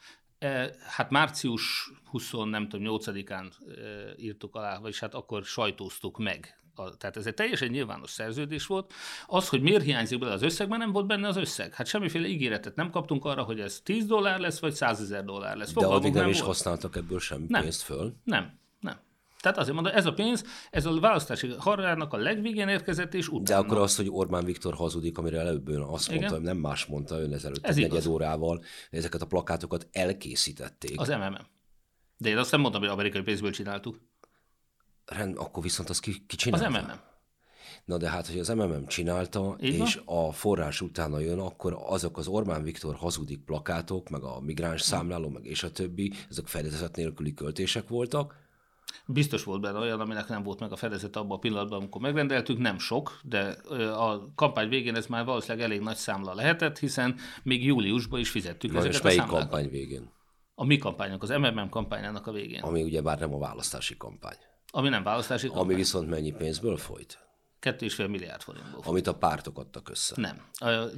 Hát március 20, nem tudom, 8-án eh, írtuk alá, vagyis hát akkor sajtóztuk meg. A, tehát ez egy teljesen nyilvános szerződés volt. Az, hogy miért hiányzik bele az összeg, mert nem volt benne az összeg. Hát semmiféle ígéretet nem kaptunk arra, hogy ez 10 dollár lesz, vagy 100 ezer dollár lesz. De Fogalmunk addig nem, is volt. használtak ebből semmi Nem. pénzt föl. Nem, nem. Tehát azért mondom, ez a pénz, ez a választási harrának a legvégén érkezett, és De utána. akkor az, hogy Orbán Viktor hazudik, amire előbb ön azt mondta, Igen. hogy nem más mondta ön ezelőtt Ez negyed órával, ezeket a plakátokat elkészítették. Az MMM. De én azt nem mondtam, hogy amerikai pénzből csináltuk. Rend, akkor viszont az ki, ki Az csinálta? MMM. Na de hát, hogy az MMM csinálta, Így van. és a forrás utána jön, akkor azok az Orbán Viktor hazudik plakátok, meg a migráns számláló, meg és a többi, ezek fedezet nélküli költések voltak. Biztos volt benne olyan, aminek nem volt meg a fedezet abban a pillanatban, amikor megrendeltük, nem sok, de a kampány végén ez már valószínűleg elég nagy számla lehetett, hiszen még júliusban is fizettük Na, ezeket és a melyik számlákat. kampány végén? A mi kampányunk, az MMM kampányának a végén, Ami ugye bár nem a választási kampány. Ami nem választási kampány. Ami viszont mennyi pénzből folyt? 2,5 milliárd forintból. Amit a pártok adtak össze. Nem.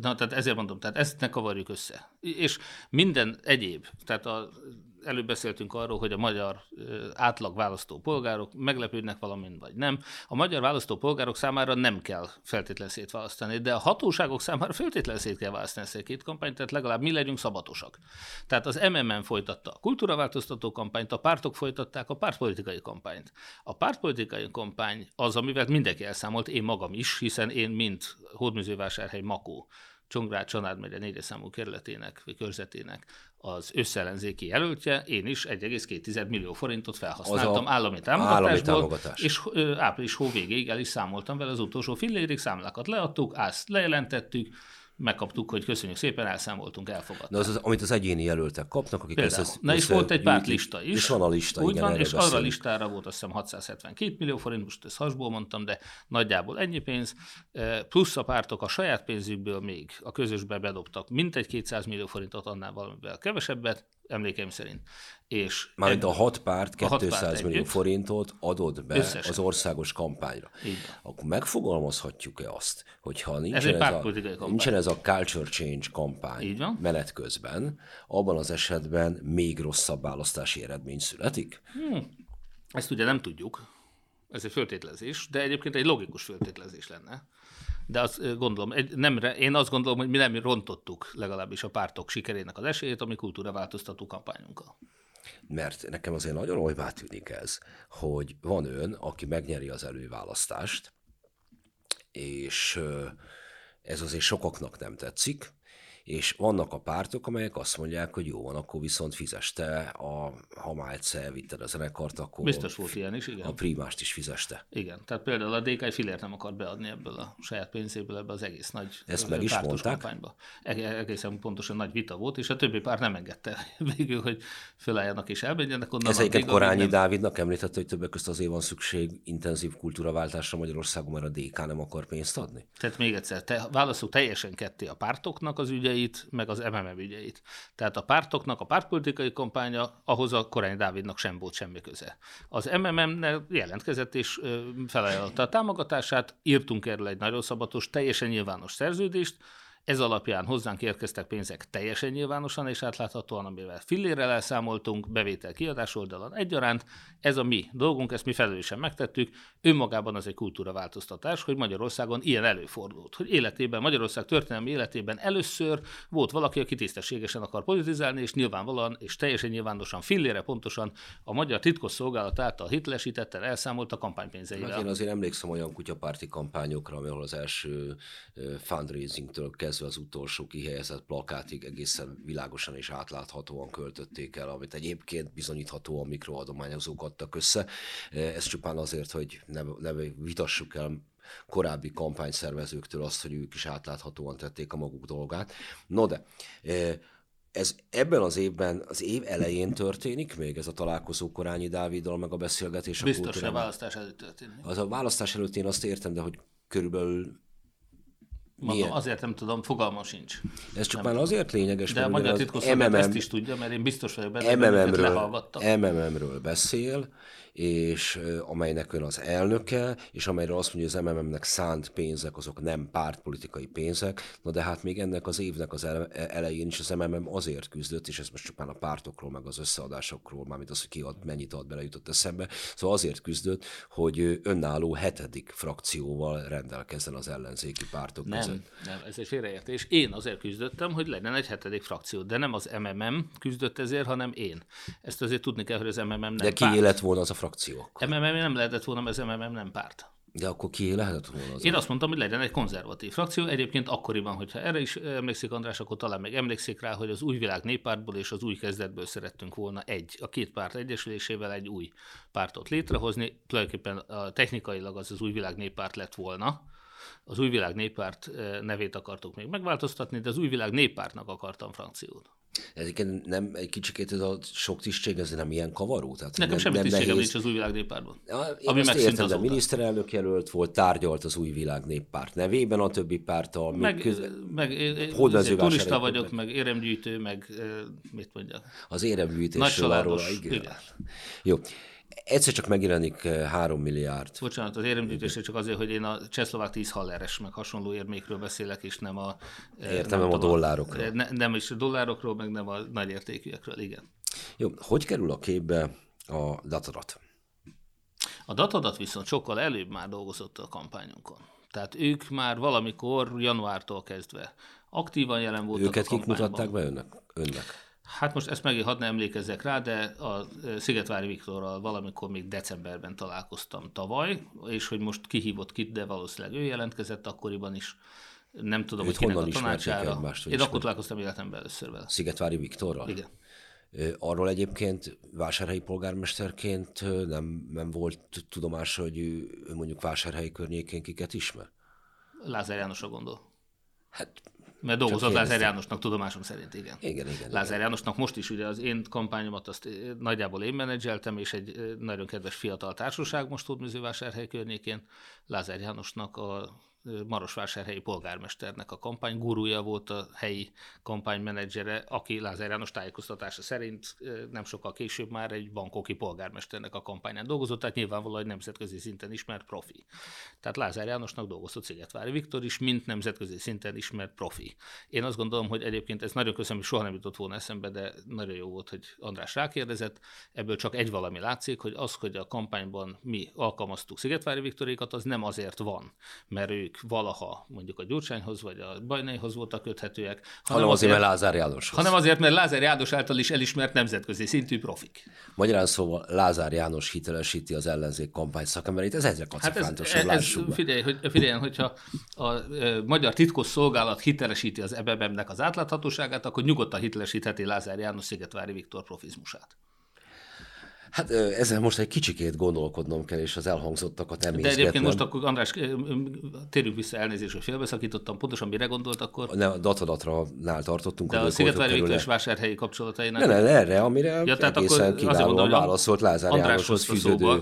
Na, tehát ezért mondom, tehát ezt ne kavarjuk össze. És minden egyéb, tehát a, előbb beszéltünk arról, hogy a magyar átlag választópolgárok meglepődnek valamin, vagy nem. A magyar választópolgárok számára nem kell feltétlenül szétválasztani, de a hatóságok számára feltétlenül szét kell választani ezt a két kampányt, tehát legalább mi legyünk szabatosak. Tehát az MMM folytatta a kultúraváltoztató kampányt, a pártok folytatták a pártpolitikai kampányt. A pártpolitikai kampány az, amivel mindenki elszámolt, én magam is, hiszen én, mint Hódműzővásárhely Makó, Csongrád Csanád megye négyes számú kerületének, vagy körzetének az összellenzéki jelöltje, én is 1,2 millió forintot felhasználtam állami támogatásból, állami támogatás. és április hó végéig el is számoltam vele az utolsó fillérig, számlákat leadtuk, azt lejelentettük, megkaptuk, hogy köszönjük szépen, elszámoltunk, elfogadtuk. Na az, az, amit az egyéni jelöltek kapnak, akik Például. össze, Na és volt egy pártlista is. És van a lista, Úgy igen, van, és arra a listára volt azt hiszem 672 millió forint, most ezt hasból mondtam, de nagyjából ennyi pénz, Eh, plusz a pártok a saját pénzükből még a közösbe bedobtak mintegy 200 millió forintot, annál valamivel kevesebbet, emlékeim szerint. És Mármint a hat párt A hat 200 párt millió együtt. forintot adott be Összesen. az országos kampányra. Van. Akkor megfogalmazhatjuk-e azt, hogyha egy nincsen ez, a, pártpolitikai kampány. nincsen ez a culture change kampány Így van. menet közben, abban az esetben még rosszabb választási eredmény születik? Ezt ugye nem tudjuk, ez egy föltételezés, de egyébként egy logikus föltételezés lenne. De azt gondolom, nem, én azt gondolom, hogy mi nem rontottuk legalábbis a pártok sikerének az esélyét, ami kultúra változtató kampányunkkal. mert nekem azért nagyon olybá tűnik ez, hogy van ön, aki megnyeri az előválasztást, és ez azért sokaknak nem tetszik, és vannak a pártok, amelyek azt mondják, hogy jó van, akkor viszont fizeste, a, ha már egyszer elvitted a zenekart, akkor Biztos volt ilyen is, igen. a primást is fizeste. Igen, tehát például a DK filért nem akar beadni ebből a saját pénzéből ebbe az egész nagy Ezt meg is mondták? kampányba. Egészen pontosan nagy vita volt, és a többi párt nem engedte végül, hogy fölálljanak és elmenjenek onnan. Ez egyébként Korányi nem... Dávidnak említette, hogy többek között azért van szükség intenzív kultúraváltásra Magyarországon, mert a DK nem akar pénzt adni. Tehát még egyszer, te, válaszol teljesen ketté a pártoknak az ügye, ügyeit, meg az MMM ügyeit. Tehát a pártoknak a pártpolitikai kampánya ahhoz a Korányi Dávidnak sem volt semmi köze. Az MMM-nel jelentkezett és felajánlotta a támogatását, írtunk erről egy nagyon szabatos, teljesen nyilvános szerződést, ez alapján hozzánk érkeztek pénzek teljesen nyilvánosan és átláthatóan, amivel fillérrel elszámoltunk, bevétel kiadás oldalon egyaránt. Ez a mi dolgunk, ezt mi felelősen megtettük. Önmagában az egy kultúraváltoztatás, hogy Magyarországon ilyen előfordult. Hogy életében, Magyarország történelmi életében először volt valaki, aki tisztességesen akar politizálni, és nyilvánvalóan és teljesen nyilvánosan fillére pontosan a magyar titkosszolgálat által hitlesítetten elszámolt a kampánypénzeivel. Hát én azért emlékszem olyan kutyapárti kampányokra, ahol az első fundraisingtől kezdve kezdve az utolsó kihelyezett plakátig egészen világosan és átláthatóan költötték el, amit egyébként bizonyíthatóan mikroadományozók adtak össze. Ez csupán azért, hogy ne, ne vitassuk el korábbi kampányszervezőktől azt, hogy ők is átláthatóan tették a maguk dolgát. No de, e, ez ebben az évben, az év elején történik még ez a találkozó Korányi Dáviddal, meg a beszélgetés. Biztos, a választás előtt történik. Az a választás előtt én azt értem, de hogy körülbelül Mondom, azért nem tudom, fogalmam sincs. Ez csak nem már azért lényeges, De a magyar titkosszolgálat ezt is tudja, mert én biztos vagyok benne, MMM-ről, MMM-ről beszél, és amelynek ön az elnöke, és amelyről azt mondja, hogy az MMM-nek szánt pénzek, azok nem pártpolitikai pénzek, na de hát még ennek az évnek az elején is az MMM azért küzdött, és ez most csupán a pártokról, meg az összeadásokról, mármint az, hogy ki ad, mennyit ad bele jutott eszembe, szóval azért küzdött, hogy önálló hetedik frakcióval rendelkezzen az ellenzéki pártok nem, között. Nem, ez egy félreértés. Én azért küzdöttem, hogy legyen egy hetedik frakció, de nem az MMM küzdött ezért, hanem én. Ezt azért tudni kell, hogy az MMM nem De ki párt. lett volna az a frakciók. MMM nem lehetett volna, mert az MMM nem párt. De akkor ki lehetett volna az? Én azt mondtam, hogy legyen egy konzervatív frakció. Egyébként akkoriban, hogyha erre is emlékszik András, akkor talán még emlékszik rá, hogy az új világ néppártból és az új kezdetből szerettünk volna egy, a két párt egyesülésével egy új pártot létrehozni. Tulajdonképpen technikailag az az új világ néppárt lett volna. Az új világ néppárt eh, nevét akartuk még megváltoztatni, de az új világ néppártnak akartam frakciót. Egyébként nem egy kicsikét ez a sok tisztség, ez nem ilyen kavaró? Tehát Nekem semmi nem tisztségem nincs az új világ néppártban. Ja, én ami azt értem, de miniszterelnök jelölt volt, tárgyalt az új világ néppárt nevében a többi párttal. Meg, köz... meg turista vagyok, meg éremgyűjtő, meg mit mondjak. Az éremgyűjtésről arról. Igen. igen. Jó. Egyszer csak megjelenik 3 eh, milliárd. Bocsánat, az éremgyűjtésre csak azért, hogy én a csehszlovák 10 halleres, meg hasonló érmékről beszélek, és nem a... Eh, Értem, nem, nem a dollárokról. Ne, nem is a dollárokról, meg nem a nagy értékűekről, igen. Jó, hogy kerül a képbe a datadat? A datadat viszont sokkal előbb már dolgozott a kampányunkon. Tehát ők már valamikor januártól kezdve aktívan jelen voltak Őket kik mutatták be önnek? önnek? Hát most ezt megint hadd ne emlékezzek rá, de a Szigetvári Viktorral valamikor még decemberben találkoztam tavaly, és hogy most kihívott kit, de valószínűleg ő jelentkezett akkoriban is. Nem tudom, Őt hogy kinek a tanácsára. Egymást, Én akkor találkoztam életemben először vele. Szigetvári Viktorral? Igen. Arról egyébként vásárhelyi polgármesterként nem, nem volt tudomás, hogy ő, ő mondjuk vásárhelyi környékén kiket ismer? Lázár Jánosra gondol. Hát mert dolgozott Lázár Jánosnak, tudomásom szerint, igen. Igen, igen. Lázár igen. Jánosnak most is ugye az én kampányomat azt eh, nagyjából én menedzseltem, és egy eh, nagyon kedves fiatal társaság most Hódműzővásárhely környékén. Lázár Jánosnak a Marosvásárhelyi polgármesternek a kampánygurúja volt a helyi kampánymenedzsere, aki Lázár János tájékoztatása szerint nem sokkal később már egy bankoki polgármesternek a kampányán dolgozott, tehát nyilvánvalóan nemzetközi szinten ismert profi. Tehát Lázár Jánosnak dolgozott Szigetvári Viktor is, mint nemzetközi szinten ismert profi. Én azt gondolom, hogy egyébként ez nagyon köszönöm, hogy soha nem jutott volna eszembe, de nagyon jó volt, hogy András rákérdezett. Ebből csak egy valami látszik, hogy az, hogy a kampányban mi alkalmaztuk Szigetvári Viktorékat, az nem azért van, mert ők ők valaha mondjuk a Gyurcsányhoz vagy a Bajnaihoz voltak köthetőek. Hanem azért, mert Lázár Jánoshoz. Hanem azért, mert Lázár János által is elismert nemzetközi szintű profik. Magyarán szóval Lázár János hitelesíti az ellenzék kampány szakemberét, ez egyre kacifántosabb, hát ez, ez, ez, figyelj, hogy, figyelj, hogyha a, a, a magyar titkos szolgálat hitelesíti az EBB-nek az átláthatóságát, akkor nyugodtan hitelesítheti Lázár János Szigetvári Viktor profizmusát. Hát ezzel most egy kicsikét gondolkodnom kell, és az elhangzottakat emészgetnem. De egyébként most akkor, András, térjünk vissza elnézést, hogy félbeszakítottam, pontosan mire gondolt akkor? Ne, a datadatra nál tartottunk. De a Szigetvári Viktor és vásárhelyi kapcsolatainál. Ne, ne, erre, amire ja, tehát egészen kiválóan mondom, válaszolt Lázár András Jánoshoz fűződő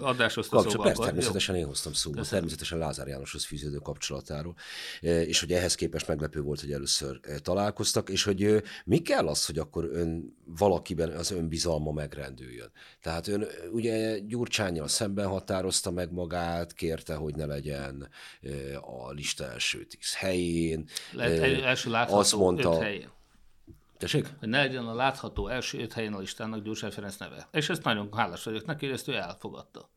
kapcsolat. Persze, természetesen jó. én hoztam szóba, Köszönöm. természetesen Lázár Jánoshoz fűződő kapcsolatáról. És hogy ehhez képest meglepő volt, hogy először találkoztak, és hogy mi kell az, hogy akkor ön valakiben az önbizalma megrendüljön. Tehát ön ugye Gyurcsányjal szemben határozta meg magát, kérte, hogy ne legyen a lista első tíz helyén. Lehet első látható azt mondta, öt helyén. Tessék? Hogy ne legyen a látható első öt helyen a listának Gyurcsány Ferenc neve. És ezt nagyon hálás vagyok neki, hogy ezt ő elfogadta.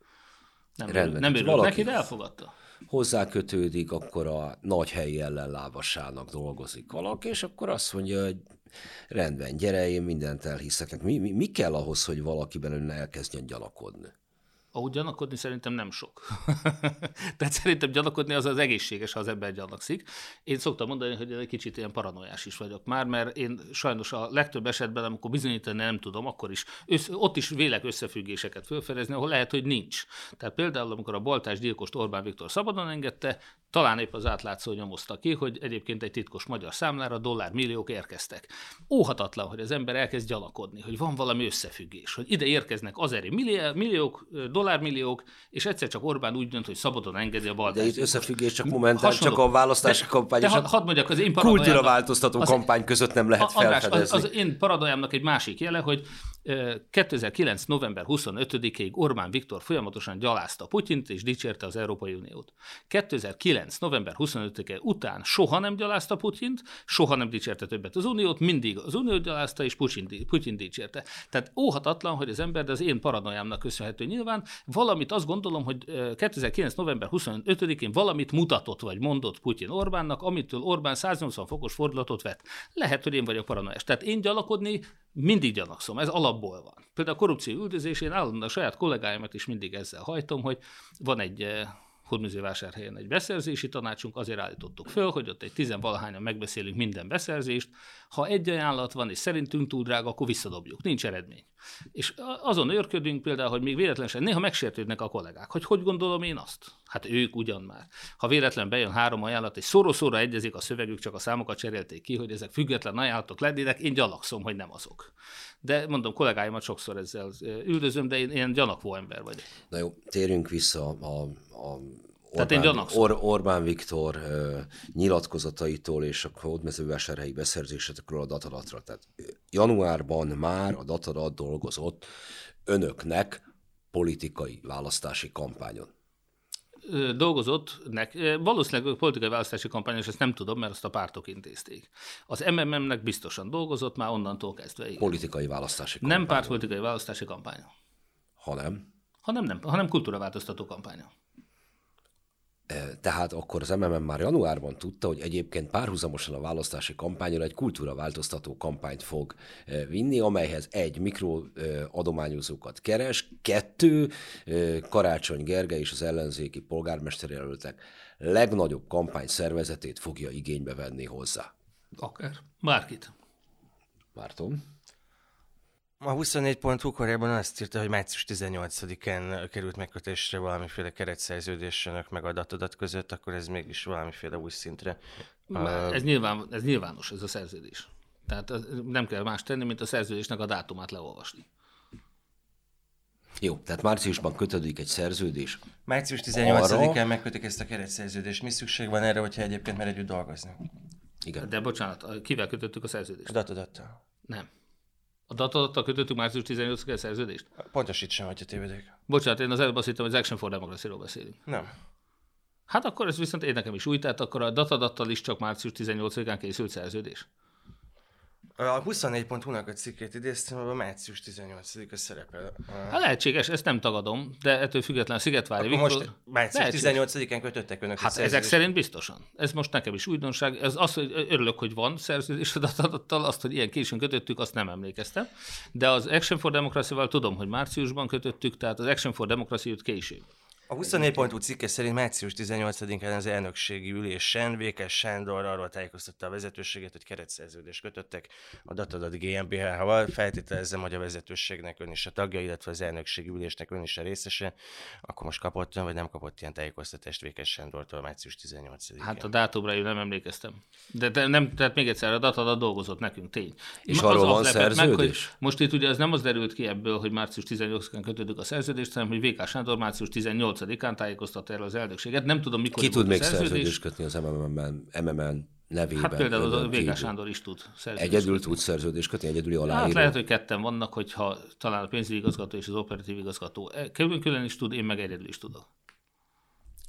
Nem, Rendben. nem örült neki, de elfogadta. Hozzá kötődik, akkor a nagy helyi ellenlábasának dolgozik valaki, és akkor azt mondja, hogy rendben, gyere, én mindent elhiszek. Mi, mi, mi kell ahhoz, hogy valaki belőle elkezdjen gyanakodni? Ahogy gyanakodni szerintem nem sok. Tehát szerintem gyanakodni az az egészséges, ha az ember gyanakszik. Én szoktam mondani, hogy egy kicsit ilyen paranoiás is vagyok már, mert én sajnos a legtöbb esetben, amikor bizonyítani nem tudom, akkor is össze, ott is vélek összefüggéseket felfedezni, ahol lehet, hogy nincs. Tehát például, amikor a baltás gyilkost Orbán Viktor szabadon engedte, talán épp az átlátszó nyomozta ki, hogy egyébként egy titkos magyar számlára dollármilliók érkeztek. Óhatatlan, hogy az ember elkezd gyanakodni, hogy van valami összefüggés, hogy ide érkeznek azeri milliók, dollármilliók, és egyszer csak Orbán úgy dönt, hogy szabadon engedi a baltát. De itt összefüggés csak momentán, csak a választási kampány de, de hadd mondjak, az én kultúra változtató az, kampány között nem lehet felfedezni. Az, az, én paranoiámnak egy másik jele, hogy 2009. november 25-ig Orbán Viktor folyamatosan gyalázta Putyint és dicsérte az Európai Uniót. 2009. november 25-e után soha nem gyalázta Putyint, soha nem dicsérte többet az Uniót, mindig az Uniót gyalázta és Putyin, Putyin dicsérte. Tehát óhatatlan, hogy az ember, de az én paranoiámnak köszönhető nyilván, valamit azt gondolom, hogy 2009. november 25-én valamit mutatott vagy mondott Putyin Orbánnak, amitől Orbán 180 fokos fordulatot vett. Lehet, hogy én vagyok paranoiás. Tehát én gyalakodni mindig gyanakszom, ez alapból van. Például a korrupció üldözésén állandóan a saját kollégáimat is mindig ezzel hajtom, hogy van egy Hódműzővásárhelyen egy beszerzési tanácsunk, azért állítottuk föl, hogy ott egy tizenvalahányan megbeszélünk minden beszerzést. Ha egy ajánlat van, és szerintünk túl drága, akkor visszadobjuk. Nincs eredmény. És azon őrködünk például, hogy még véletlenül néha megsértődnek a kollégák, hogy hogy gondolom én azt. Hát ők ugyan már. Ha véletlen bejön három ajánlat, és szoró-szóra egyezik a szövegük, csak a számokat cserélték ki, hogy ezek független ajánlatok lennének, én gyanakszom, hogy nem azok. De mondom, kollégáimat sokszor ezzel üldözöm, de én ilyen gyanakvó ember vagyok. Na jó, térjünk vissza a, a tehát Orbán, én Or, Orbán Viktor uh, nyilatkozataitól és a hódmezővásárhelyi beszerzésekről a datadatra. Tehát januárban már a datadat dolgozott önöknek politikai választási kampányon dolgozott, nek, valószínűleg politikai választási kampányos, ezt nem tudom, mert azt a pártok intézték. Az MMM-nek biztosan dolgozott már onnantól kezdve. Igen. Politikai választási kampány. Nem pártpolitikai választási kampánya. Hanem? Hanem nem, hanem kultúraváltoztató kampánya. Tehát akkor az MMM már januárban tudta, hogy egyébként párhuzamosan a választási kampányra egy kultúraváltoztató kampányt fog vinni, amelyhez egy mikroadományozókat keres, kettő Karácsony Gergely és az ellenzéki polgármesterjelöltek legnagyobb kampány szervezetét fogja igénybe venni hozzá. Akár. Bárkit. Márton. A 24.hu korábban azt írta, hogy március 18-án került megkötésre valamiféle keretszerződés meg a datodat között, akkor ez mégis valamiféle új szintre. Ez, nyilván, ez nyilvános, ez a szerződés. Tehát nem kell más tenni, mint a szerződésnek a dátumát leolvasni. Jó, tehát márciusban kötődik egy szerződés. Március 18-án arra... megkötik ezt a keretszerződést. Mi szükség van erre, hogyha egyébként már együtt dolgozni? Igen. De bocsánat, kivel kötöttük a szerződést? A datodattal. Nem. A datadattal kötöttük március 18-án szerződést? Pontosítsam, hogyha tévedek. Bocsánat, én az előbb azt hittem, hogy az Action for Democracy-ról beszélünk. Nem. Hát akkor ez viszont én nekem is új, tehát akkor a datadattal is csak március 18-án készült szerződés. A 24.hu-nak a cikkét idéztem, abban március 18-a szerepel. Hát lehetséges, ezt nem tagadom, de ettől függetlenül a Szigetvári Akkor Viktor... most március Lehetséges. 18-án kötöttek önök Hát ezek szerint biztosan. Ez most nekem is újdonság. Ez az, hogy örülök, hogy van szerződés adattal, azt, hogy ilyen későn kötöttük, azt nem emlékeztem. De az Action for Democracy-val tudom, hogy márciusban kötöttük, tehát az Action for Democracy jött később. A 24.hu cikke szerint március 18-án az elnökségi ülésen Vékes Sándor arról tájékoztatta a vezetőséget, hogy keretszerződést kötöttek a Datadat GmbH-val. Feltételezem, hogy a vezetőségnek ön is a tagja, illetve az elnökségi ülésnek ön is a részese. Akkor most kapott ön, vagy nem kapott ilyen tájékoztatást Vékes Sándortól március 18-án? Hát a dátumra én nem emlékeztem. De, de nem, tehát még egyszer, a Datadat dolgozott nekünk, tény. És Ma- arról van lepett meg, hogy szerződés? most itt ugye ez nem az derült ki ebből, hogy március 18-án kötöttük a szerződést, hanem hogy VK Sándor március 18-án tájékoztatta erről az elnökséget. Nem tudom, mikor Ki tud még szerződést kötni az MMM-ben, MMM nevében? Hát például az kívül? Sándor is tud szerződést Egyedül tud szerződést kötni, egyedüli aláíró? Hát lehet, hogy ketten vannak, hogyha talán a pénzügyi igazgató és az operatív igazgató e, külön-külön is tud, én meg egyedül is tudok.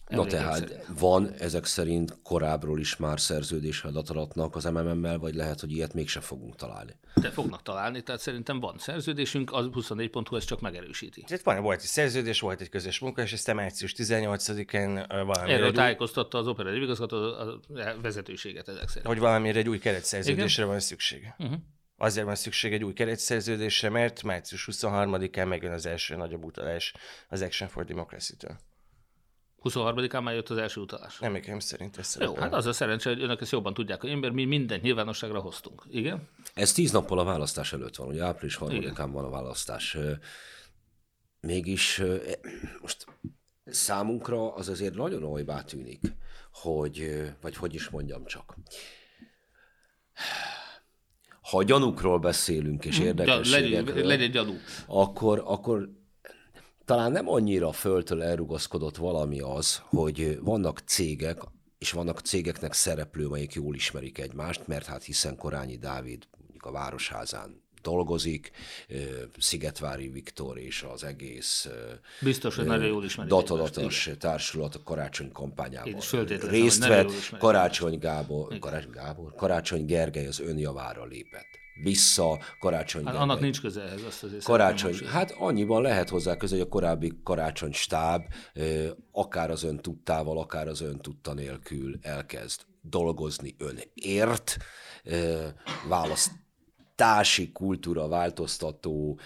Na tehát szerint. van ezek szerint korábbról is már szerződés adatnak az MMM-mel, vagy lehet, hogy ilyet mégse fogunk találni? De fognak találni, tehát szerintem van szerződésünk, az 24.hu ezt csak megerősíti. Tehát van, volt egy szerződés, volt egy közös munka, és aztán március 18-án ö, valamire, Erről egy tájékoztatta az operatív igazgató a vezetőséget ezek szerint. hogy valamire egy új keretszerződésre van szüksége. Uh-huh. Azért van szükség egy új keretszerződésre, mert március 23-án megjön az első nagyobb utalás az Action for Democracy-től. 23-án már jött az első utalás. Emlékeim szerint ez Jó, hát az a szerencse, hogy önök ezt jobban tudják, hogy én, mert mi mindent nyilvánosságra hoztunk. Igen? Ez tíz nappal a választás előtt van, ugye április 3-án van a választás. Mégis e, most számunkra az azért nagyon olybá tűnik, hogy, vagy hogy is mondjam csak, ha gyanúkról beszélünk és legyen, érdekességekről, legyen gyanú. akkor, akkor talán nem annyira föltől elrugaszkodott valami az, hogy vannak cégek, és vannak cégeknek szereplő, amelyek jól ismerik egymást, mert hát hiszen Korányi Dávid mondjuk a Városházán dolgozik, Szigetvári Viktor és az egész Biztos, hogy nagyon jól ismerik datadatos társulat a karácsony kampányában részt vett, Karácsony Gábor, Karácsony Gábor, Karácsony Gergely az önjavára lépett. Vissza Karácsony Hát annak nincs köze ehhez, azt azért Karácsony, hát annyiban lehet hozzá köze, hogy a korábbi karácsony stáb akár az ön tudtával, akár az ön tudta nélkül elkezd dolgozni önért, ö, választási kultúra változtató,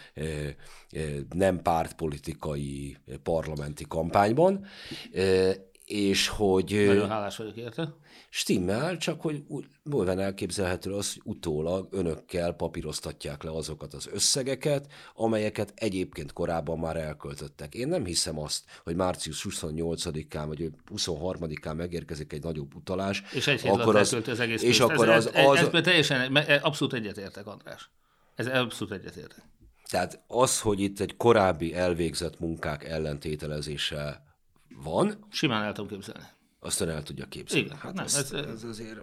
nem pártpolitikai parlamenti kampányban, és hogy... Nagyon hálás vagyok érte. Stimmel, csak hogy bőven elképzelhető az, hogy utólag önökkel papíroztatják le azokat az összegeket, amelyeket egyébként korábban már elköltöttek. Én nem hiszem azt, hogy március 28-án vagy 23-án megérkezik egy nagyobb utalás, És egy alatt elkölti az egész és akkor ez, az, ez, az, ez, ez teljesen, abszolút egyetértek, András. Ez abszolút egyetértek. tehát az, hogy itt egy korábbi elvégzett munkák ellentételezése van, Simán el tudom képzelni. azt ön el tudja képzelni. Igen, hát nem, ez, ez- ez azért...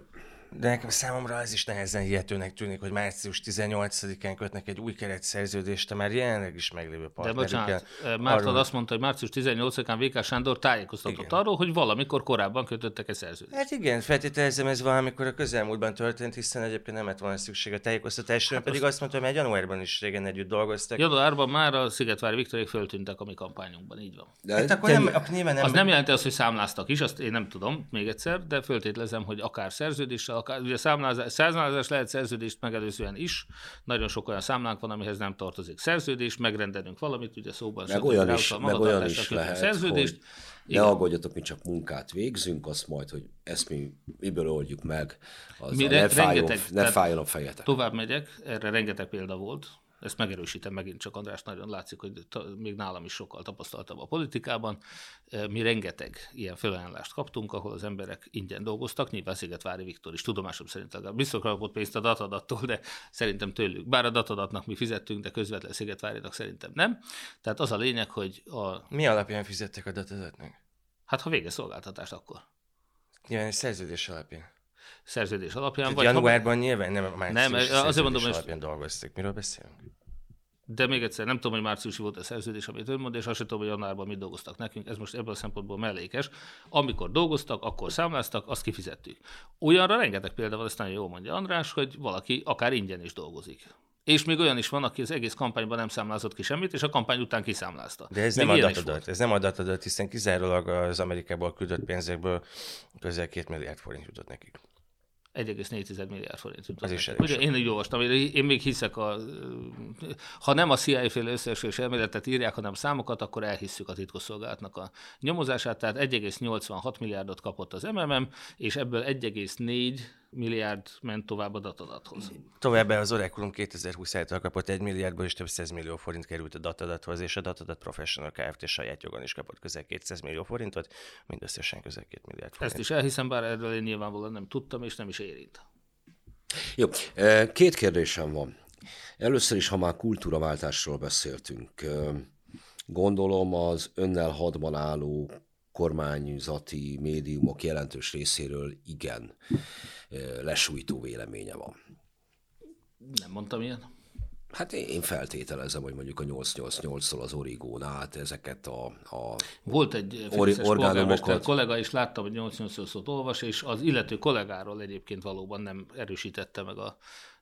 De nekem számomra az is nehezen hihetőnek tűnik, hogy március 18-án kötnek egy új keretszerződést, már jelenleg is meglévő De partnerükkel. bocsánat, eh, Márton Arról- azt mondta, hogy március 18-án VK Sándor tájékoztatott Igen. arról, hogy valamikor korábban kötöttek egy szerződést. Hát igen, feltételezem ez valamikor a közelmúltban történt, hiszen egyébként nem lett volna szükség a tájékoztatásra, pedig azt mondta, hogy már januárban is régen együtt dolgoztak. Januárban már a Szigetvári Viktorék föltűntek a mi kampányunkban, így van. De Hát akkor nem, akkor nyilván nem, Az nem jelenti azt, hogy számláztak is, azt én nem tudom még egyszer, de föltételezem, hogy akár szerződéssel, akár ugye számlázás, számlázás lehet szerződést megelőzően is. Nagyon sok olyan számlánk van, amihez nem tartozik szerződés, megrendelünk valamit, ugye szóban Meg stb. olyan is, meg olyan is lehet, szerződést. hogy ne aggódjatok, mi csak munkát végzünk, azt majd, hogy ezt mi miből oldjuk meg, az Mi ne, fájjon, rengeteg- ne fájjon a fejetek. Tovább megyek, erre rengeteg példa volt, ezt megerősítem megint csak András, nagyon látszik, hogy még nálam is sokkal tapasztaltabb a politikában. E, Mi rengeteg ilyen felajánlást kaptunk, ahol az emberek ingyen dolgoztak, nyilván Szigetvári Viktor is tudomásom szerint legalább biztos kapott pénzt a datadattól, de szerintem tőlük. Bár a datadatnak mi fizettünk, de közvetlen Szigetvárinak szerintem nem. Tehát az a lényeg, hogy a, Mi alapján fizettek a datadatnak? hát ha vége szolgáltatást, akkor Nyilván egy szerződés alapján. Szerződés alapján. Tehát vagy ha- januárban nyilván nem a március Nem, azért mondom, hogy- alapján dolgoztak. Miről beszélünk? De még egyszer, nem tudom, hogy márciusi volt a szerződés, amit ön mond, és azt sem tudom, hogy januárban mit dolgoztak nekünk. Ez most ebből a szempontból mellékes. Amikor dolgoztak, akkor számláztak, azt kifizettük. Olyanra rengeteg példa van, ezt nagyon jól mondja András, hogy valaki akár ingyen is dolgozik. És még olyan is van, aki az egész kampányban nem számlázott ki semmit, és a kampány után kiszámlázta. De ez még nem volt. ez nem adatodat, hiszen kizárólag az Amerikából küldött pénzekből közel két milliárd forint jutott nekik. 1,4 milliárd forint Az is elég Ugye én így olvastam, én én még hiszek a... Ha nem a CIA féle összeesküvés elméletet írják, hanem számokat, akkor elhisszük a titkosszolgálatnak a nyomozását. Tehát 1,86 milliárdot kapott az MMM, és ebből 1,4 milliárd ment tovább a datadathoz. Továbbá az Oraculum 2020 által kapott 1 milliárdból és több 100 millió forint került a datadathoz, és a Datadat Professional Kft. saját jogon is kapott közel 200 millió forintot, mindösszesen közel 2 milliárd forint. Ezt is elhiszem, bár erről én nyilvánvalóan nem tudtam, és nem is érint. Jó, két kérdésem van. Először is, ha már kultúraváltásról beszéltünk, gondolom az önnel hadban álló kormányzati médiumok jelentős részéről igen lesújtó véleménye van. Nem mondtam ilyen. Hát én feltételezem, hogy mondjuk a 888-tól az Origón át ezeket a, a Volt egy Ori- orgánumokat. kollega, és láttam, hogy 88 szót olvas, és az illető kollégáról egyébként valóban nem erősítette meg a,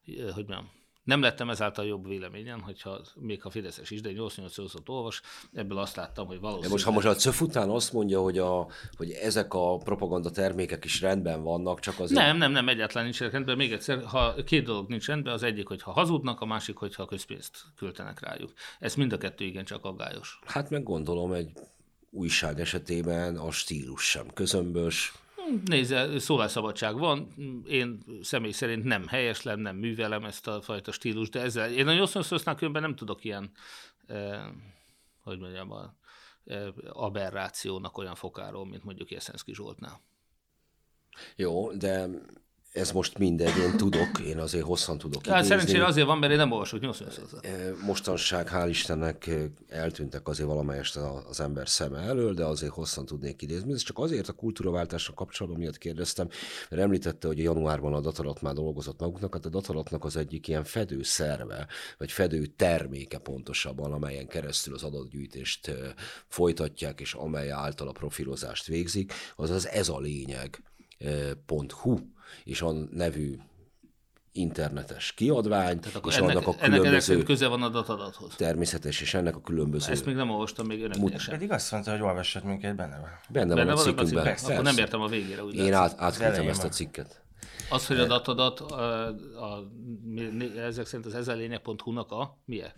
hogy mondjam, nem lettem ezáltal jobb véleményen, hogyha még ha Fideszes is, de egy 88 szót olvas, ebből azt láttam, hogy De valószínűleg... most, ha most a CÖF után azt mondja, hogy, a, hogy ezek a propaganda termékek is rendben vannak, csak azért... Nem, nem, nem, egyáltalán nincs rendben. Még egyszer, ha két dolog nincs rendben, az egyik, hogyha hazudnak, a másik, hogyha közpénzt költenek rájuk. Ez mind a kettő igencsak aggályos. Hát meg gondolom egy újság esetében a stílus sem közömbös. Nézze, szólásszabadság van, én személy szerint nem helyeslem, nem művelem ezt a fajta stílus, de ezzel, én a 88-nál különben nem tudok ilyen, eh, hogy mondjam, a, eh, aberrációnak olyan fokáról, mint mondjuk Jeszenszki Zsoltnál. Jó, de ez most mindegy, én tudok, én azért hosszan tudok Hát szerencsére azért van, mert én nem olvasok 88 Eh, Mostanság, hál' Istennek eh, eltűntek azért valamelyest a- az ember szeme elől, de azért hosszan tudnék idézni. Ez csak azért a kultúraváltásra kapcsolatban miatt kérdeztem, mert említette, hogy januárban a datalat már dolgozott maguknak, hát a datalatnak az egyik ilyen fedő szerve, vagy fedő terméke pontosabban, amelyen keresztül az adatgyűjtést eh, folytatják, és amely által a profilozást végzik, az az ez a lényeg .hu, és a nevű internetes kiadvány, Akkor és ennek, annak a ennek különböző szerint köze van a datadathoz. természetes, és ennek a különböző... Ezt még nem olvastam még önöknél sem. Pedig azt mondta, hogy olvassat minket benne van. Benne, Benne van a van a cikkünkben. cikkben? Akkor nem értem a végére. Úgy Én át, átküldtem ezt a cikket. Az, hogy a datadat, a, a, mi- ezek szerint az ezelények.hu-nak a milyen?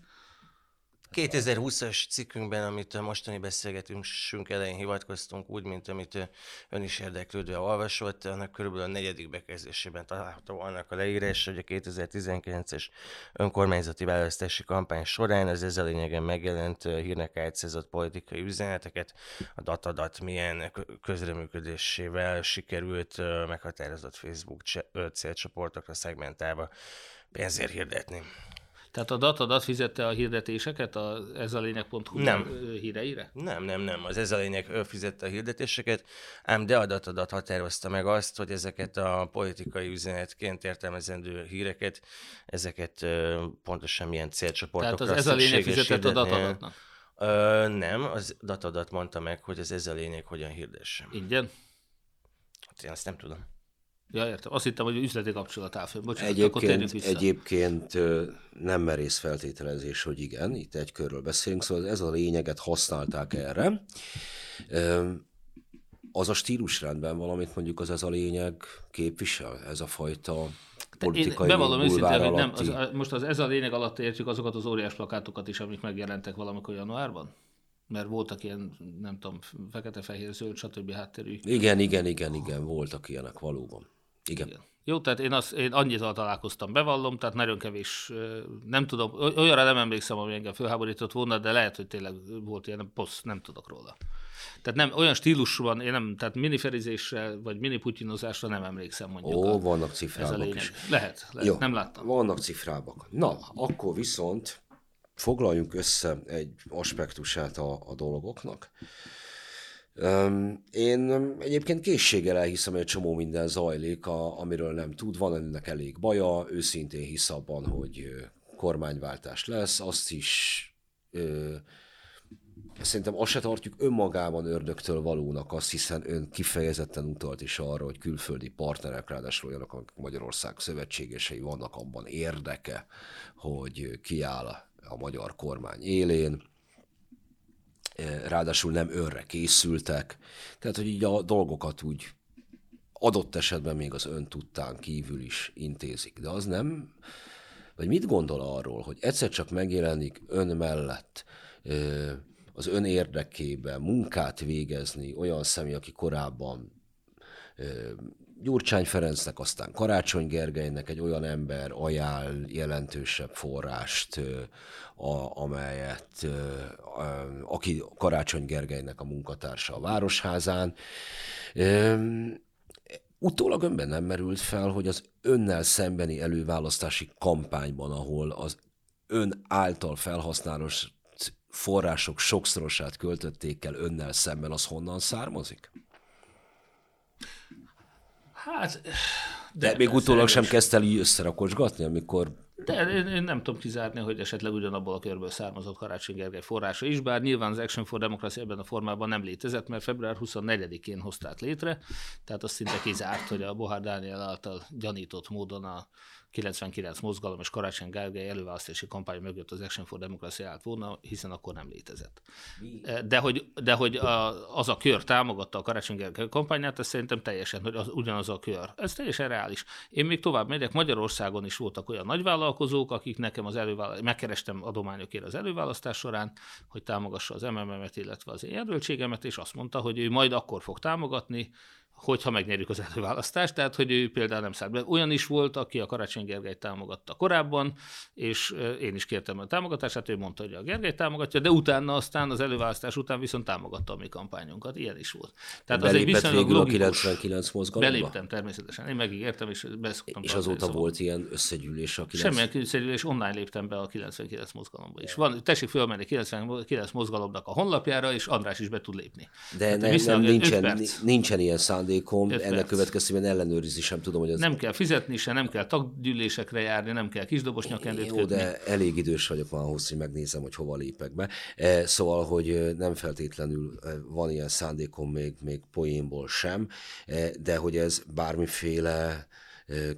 2020-as cikkünkben, amit a mostani beszélgetésünk elején hivatkoztunk, úgy, mint amit ön is érdeklődve olvasott, annak körülbelül a negyedik bekezdésében található annak a leírás, hogy a 2019-es önkormányzati választási kampány során az ezzel lényegen megjelent ö, hírnek átszázott politikai üzeneteket, a datadat milyen kö- közreműködésével sikerült ö, meghatározott Facebook ö, célcsoportokra szegmentálva pénzért hirdetni. Tehát a datadat fizette a hirdetéseket a ez a lényeg.hu Nem. híreire? Nem, nem, nem. Az ez a lényeg, ő fizette a hirdetéseket, ám de adatadat határozta meg azt, hogy ezeket a politikai üzenetként értelmezendő híreket, ezeket pontosan milyen Tehát célcsoportokra az ez a lényeg fizetett a datadatnak? Ö, nem, az datadat mondta meg, hogy az ez a lényeg hogyan hirdesse. Ingyen? Hát én azt nem tudom. Ja, értem. Azt hittem, hogy üzleti kapcsolat áll fönn. Bocsánat, akkor Egyébként, vissza. egyébként nem merész feltételezés, hogy igen, itt egy körről beszélünk, szóval ez a lényeget használták erre. Az a stílusrendben valamit mondjuk az ez a lényeg képvisel, ez a fajta politikai Én bevallom őszintén, hogy nem, az, most az ez a lényeg alatt értjük azokat az óriás plakátokat is, amik megjelentek valamikor januárban? Mert voltak ilyen, nem tudom, fekete-fehér, zöld, stb. hátterű. Igen, igen, igen, igen, voltak ilyenek valóban. Igen. Igen. Jó, tehát én, azt, én annyival találkoztam, bevallom, tehát nagyon kevés, nem tudom, oly- olyanra nem emlékszem, ami engem fölháborított volna, de lehet, hogy tényleg volt ilyen poszt, nem tudok róla. Tehát nem, olyan stílusban, én nem, tehát miniferizésre, vagy miniputyinozásra nem emlékszem mondjuk. Ó, a, vannak cifrábak is. Lehet, lehet Jó, nem láttam. Vannak cifrábak. Na, akkor viszont foglaljunk össze egy aspektusát a, a dolgoknak. Én egyébként készséggel elhiszem, hogy egy csomó minden zajlik, amiről nem tud, van ennek elég baja, őszintén hisz abban, hogy kormányváltás lesz, azt is ö, Szerintem azt se tartjuk önmagában ördögtől valónak azt, hiszen ön kifejezetten utalt is arra, hogy külföldi partnerek, ráadásul olyanok, akik Magyarország szövetségesei vannak abban érdeke, hogy kiáll a magyar kormány élén, ráadásul nem önre készültek, tehát hogy így a dolgokat úgy adott esetben még az ön tudtán kívül is intézik. De az nem, vagy mit gondol arról, hogy egyszer csak megjelenik ön mellett az ön érdekében munkát végezni olyan személy, aki korábban Gyurcsány Ferencnek, aztán Karácsony Gergelynek egy olyan ember ajánl jelentősebb forrást, a, amelyet, aki Karácsony Gergelynek a munkatársa a Városházán. Utólag önben nem merült fel, hogy az önnel szembeni előválasztási kampányban, ahol az ön által felhasználos források sokszorosát költötték el önnel szemben, az honnan származik? Hát... De, de még utólag sem kezdte el így összerakosgatni, amikor de én, én nem tudom kizárni, hogy esetleg ugyanabból a körből származott Karácsony Gergely forrása is, bár nyilván az Action for Democracy ebben a formában nem létezett, mert február 24-én hozták létre, tehát azt szinte kizárt, hogy a Bohár Dániel által gyanított módon a 99 mozgalom és Karácsony Gergely előválasztási kampány mögött az Action for Democracy állt volna, hiszen akkor nem létezett. De hogy, de hogy a, az a kör támogatta a Karácsony Gergely kampányát, ez szerintem teljesen, hogy az, ugyanaz a kör. Ez teljesen reális. Én még tovább megyek, Magyarországon is voltak olyan nagyvállalkozók, akik nekem az előválasztás, megkerestem adományokért az előválasztás során, hogy támogassa az MMM-et, illetve az én jelöltségemet, és azt mondta, hogy ő majd akkor fog támogatni, hogyha megnyerjük az előválasztást, tehát hogy ő például nem szállt be. Olyan is volt, aki a Karácsony Gergely támogatta korábban, és én is kértem a támogatását, ő mondta, hogy a Gergely támogatja, de utána aztán az előválasztás után viszont támogatta a mi kampányunkat. Ilyen is volt. Tehát az egy viszonylag végül a 99 mozgalomba? Beléptem természetesen. Én megígértem, és beszoktam. És azóta szóval. volt ilyen összegyűlés a 90... Semmilyen összegyűlés, online léptem be a 99 mozgalomba is. Van, tessék fölmenni 99 mozgalomnak a honlapjára, és András is be tud lépni. De ne, nem, nincsen, nincsen ilyen szándék szándékom, ennek perc. következtében ellenőrizni sem tudom, hogy ez... Nem kell fizetni se, nem kell taggyűlésekre járni, nem kell kisdobos nyakendőt Jó, de elég idős vagyok van ahhoz, hogy megnézem, hogy hova lépek be. E, szóval, hogy e, nem feltétlenül e, van ilyen szándékom még, még poénból sem, de hogy ez bármiféle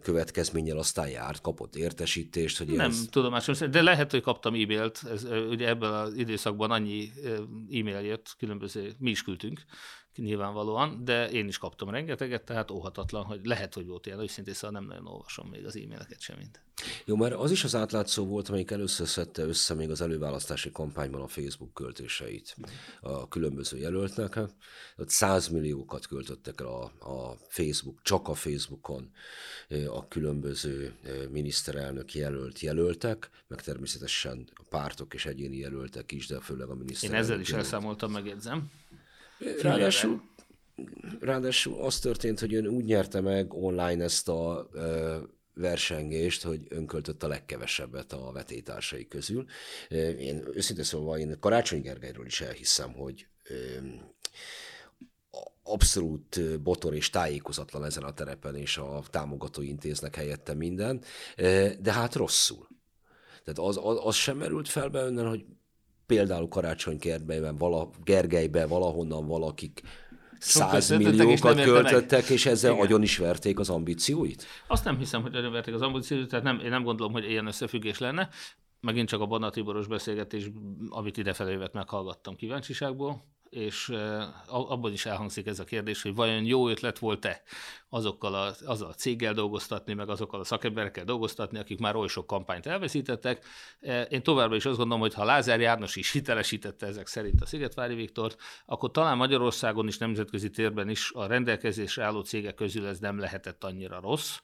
következménnyel aztán járt, kapott értesítést, hogy Nem ez... tudomásom, de lehet, hogy kaptam e-mailt, ez, ugye ebben az időszakban annyi e-mail jött, különböző, mi is küldtünk, nyilvánvalóan, de én is kaptam rengeteget, tehát óhatatlan, hogy lehet, hogy volt ilyen, őszintén szóval nem nagyon olvasom még az e-maileket sem mint. Jó, mert az is az átlátszó volt, amelyik először szedte össze még az előválasztási kampányban a Facebook költéseit a különböző jelöltnek. Ott 100 milliókat költöttek el a, a Facebook, csak a Facebookon a különböző miniszterelnök jelölt jelöltek, meg természetesen a pártok és egyéni jelöltek is, de főleg a miniszterelnök. Én ezzel is elszámoltam, megjegyzem. Ráadásul, ráadásul az történt, hogy ön úgy nyerte meg online ezt a versengést, hogy önköltött a legkevesebbet a vetétársai közül. Én őszintén szóval én Karácsony Gergelyről is elhiszem, hogy abszolút botor és tájékozatlan ezen a terepen, és a támogató intéznek helyette minden, de hát rosszul. Tehát az, az, az sem merült fel be önnen, hogy például Karácsonykertben, vala, Gergelyben valahonnan valakik százmilliókat költöttek, és ezzel Igen. agyon is verték az ambícióit? Azt nem hiszem, hogy agyon verték az ambícióit, tehát nem, én nem gondolom, hogy ilyen összefüggés lenne. Megint csak a Banna Tiboros beszélgetés, amit idefelé vett, meghallgattam kíváncsiságból, és abban is elhangzik ez a kérdés, hogy vajon jó ötlet volt-e azokkal a, azzal a céggel dolgoztatni, meg azokkal a szakemberekkel dolgoztatni, akik már oly sok kampányt elveszítettek. Én továbbra is azt gondolom, hogy ha Lázár János is hitelesítette ezek szerint a Szigetvári Viktort, akkor talán Magyarországon is nemzetközi térben is a rendelkezésre álló cégek közül ez nem lehetett annyira rossz,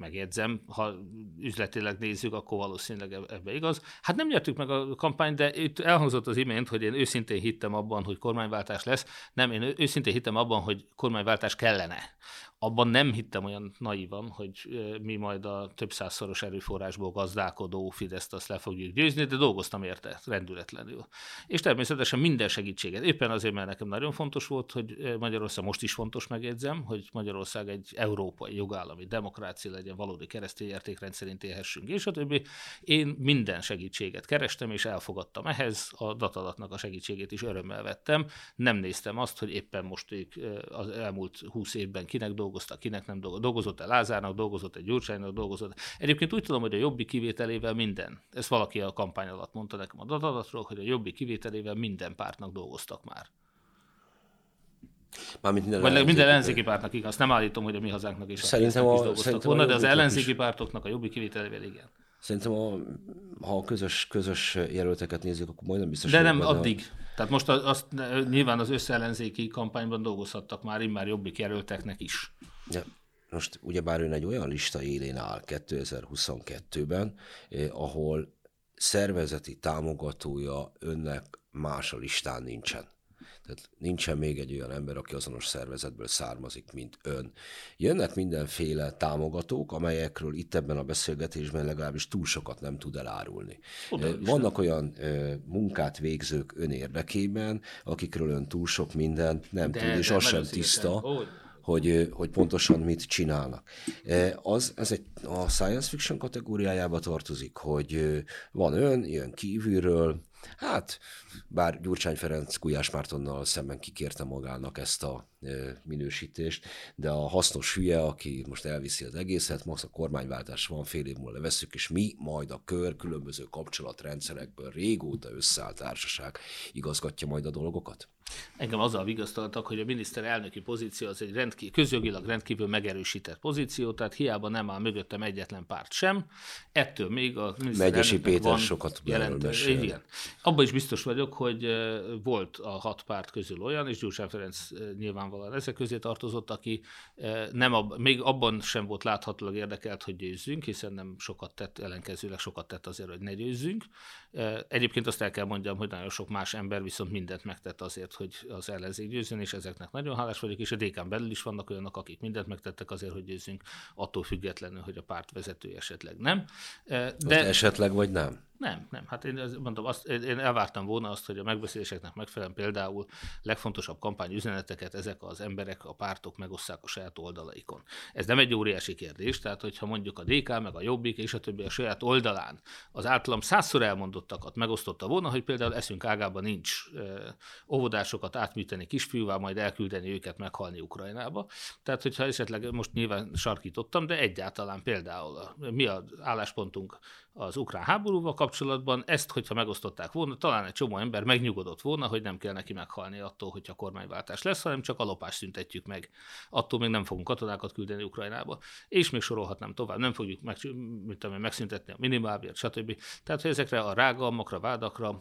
megjegyzem, ha üzletileg nézzük, akkor valószínűleg ebbe igaz. Hát nem nyertük meg a kampányt, de itt elhangzott az imént, hogy én őszintén hittem abban, hogy kormányváltás lesz. Nem, én őszintén hittem abban, hogy kormányváltás kellene. Abban nem hittem olyan naívan, hogy mi majd a több százszoros erőforrásból gazdálkodó Fideszt azt le fogjuk győzni, de dolgoztam érte rendületlenül. És természetesen minden segítséget. Éppen azért, mert nekem nagyon fontos volt, hogy Magyarország most is fontos megjegyzem, hogy Magyarország egy európai jogállami demokrácia legyen, valódi keresztény értékrend szerint élhessünk, és a többi. Én minden segítséget kerestem, és elfogadtam ehhez, a datadatnak a segítségét is örömmel vettem. Nem néztem azt, hogy éppen most ők az elmúlt húsz évben kinek dolgoztak, dolgoztak, kinek nem dolgozott. Dolgozott-e Lázárnak, dolgozott egy Gyurcsánynak, dolgozott. Egyébként úgy tudom, hogy a jobbi kivételével minden. Ezt valaki a kampány alatt mondta nekem a adatról, hogy a jobbi kivételével minden pártnak dolgoztak már. Mármint minden Vagy minden ellenzéki pártnak, igaz. Nem állítom, hogy a mi hazánknak is, szerintem a, is dolgoztak szerintem volna, de az ellenzéki is. pártoknak a jobbi kivételével igen. Szerintem, a, ha a közös, közös jelölteket nézzük, akkor majdnem biztos. De nem addig. Tehát most azt, nyilván az összeellenzéki kampányban dolgozhattak már immár jobbik jelölteknek is. Ja. Most ugyebár ön egy olyan lista élén áll 2022-ben, eh, ahol szervezeti támogatója önnek más a listán nincsen. Tehát nincsen még egy olyan ember, aki azonos szervezetből származik, mint ön. Jönnek mindenféle támogatók, amelyekről itt ebben a beszélgetésben legalábbis túl sokat nem tud elárulni. Oda Vannak nem. olyan ö, munkát végzők ön érdekében, akikről ön túl sok mindent nem de, tud, és de az sem tiszta. Hogy hogy, hogy pontosan mit csinálnak. Az, ez egy, a science fiction kategóriájába tartozik, hogy van ön, jön kívülről, hát bár Gyurcsány Ferenc Gulyás Mártonnal szemben kikérte magának ezt a minősítést, de a hasznos hülye, aki most elviszi az egészet, most a kormányváltás van, fél év múlva levesszük, és mi majd a kör különböző kapcsolatrendszerekből régóta összeállt társaság igazgatja majd a dolgokat? Engem azzal vigasztaltak, hogy a miniszterelnöki pozíció az egy rendkívül, közjogilag rendkívül megerősített pozíció, tehát hiába nem áll mögöttem egyetlen párt sem. Ettől még a Megyesi Péter van sokat jelent, Igen. Abban is biztos vagyok, hogy volt a hat párt közül olyan, és Gyurcsány Ferenc nyilvánvalóan ezek közé tartozott, aki nem ab, még abban sem volt láthatólag érdekelt, hogy győzzünk, hiszen nem sokat tett, ellenkezőleg sokat tett azért, hogy ne győzzünk. Egyébként azt el kell mondjam, hogy nagyon sok más ember viszont mindent megtett azért, hogy az ellenzék győzzön, és ezeknek nagyon hálás vagyok, és a DK-n belül is vannak olyanok, akik mindent megtettek azért, hogy győzzünk, attól függetlenül, hogy a párt vezető esetleg nem. De Most esetleg vagy nem? Nem, nem. Hát én mondom, azt, én elvártam volna azt, hogy a megbeszéléseknek megfelelően például legfontosabb kampányüzeneteket ezek az emberek, a pártok megosszák a saját oldalaikon. Ez nem egy óriási kérdés, tehát hogyha mondjuk a DK, meg a Jobbik és a többi a saját oldalán az általam százszor elmondottakat megosztotta volna, hogy például eszünk ágában nincs óvodásokat átműteni kisfiúvá, majd elküldeni őket meghalni Ukrajnába. Tehát, hogyha esetleg most nyilván sarkítottam, de egyáltalán például a, mi az álláspontunk az ukrán háborúval kapcsolatban, ezt, hogyha megosztották volna, talán egy csomó ember megnyugodott volna, hogy nem kell neki meghalni attól, hogyha kormányváltás lesz, hanem csak a lopást szüntetjük meg. Attól még nem fogunk katonákat küldeni Ukrajnába. És még sorolhatnám tovább, nem fogjuk meg, mit tudom, megszüntetni a minimálbért, stb. Tehát, hogy ezekre a rágalmakra, vádakra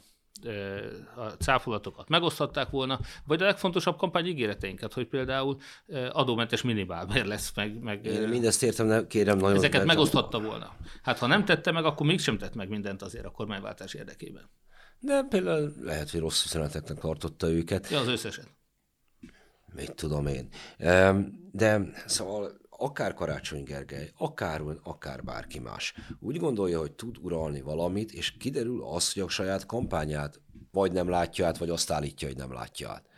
a cáfolatokat megoszthatták volna, vagy a legfontosabb kampány ígéreteinket, hogy például adómentes minimálbér lesz meg. meg Én mindezt értem, ne, kérem nagyon. Ezeket megoszthatta volna. Hát ha nem tette meg, akkor mégsem tett meg mindent azért a kormányváltás érdekében. De például lehet, hogy rossz üzeneteknek tartotta őket. Ja, az összeset. Mit tudom én. De szóval akár Karácsony Gergely, akár ön, akár bárki más úgy gondolja, hogy tud uralni valamit, és kiderül az, hogy a saját kampányát vagy nem látja át, vagy azt állítja, hogy nem látja át.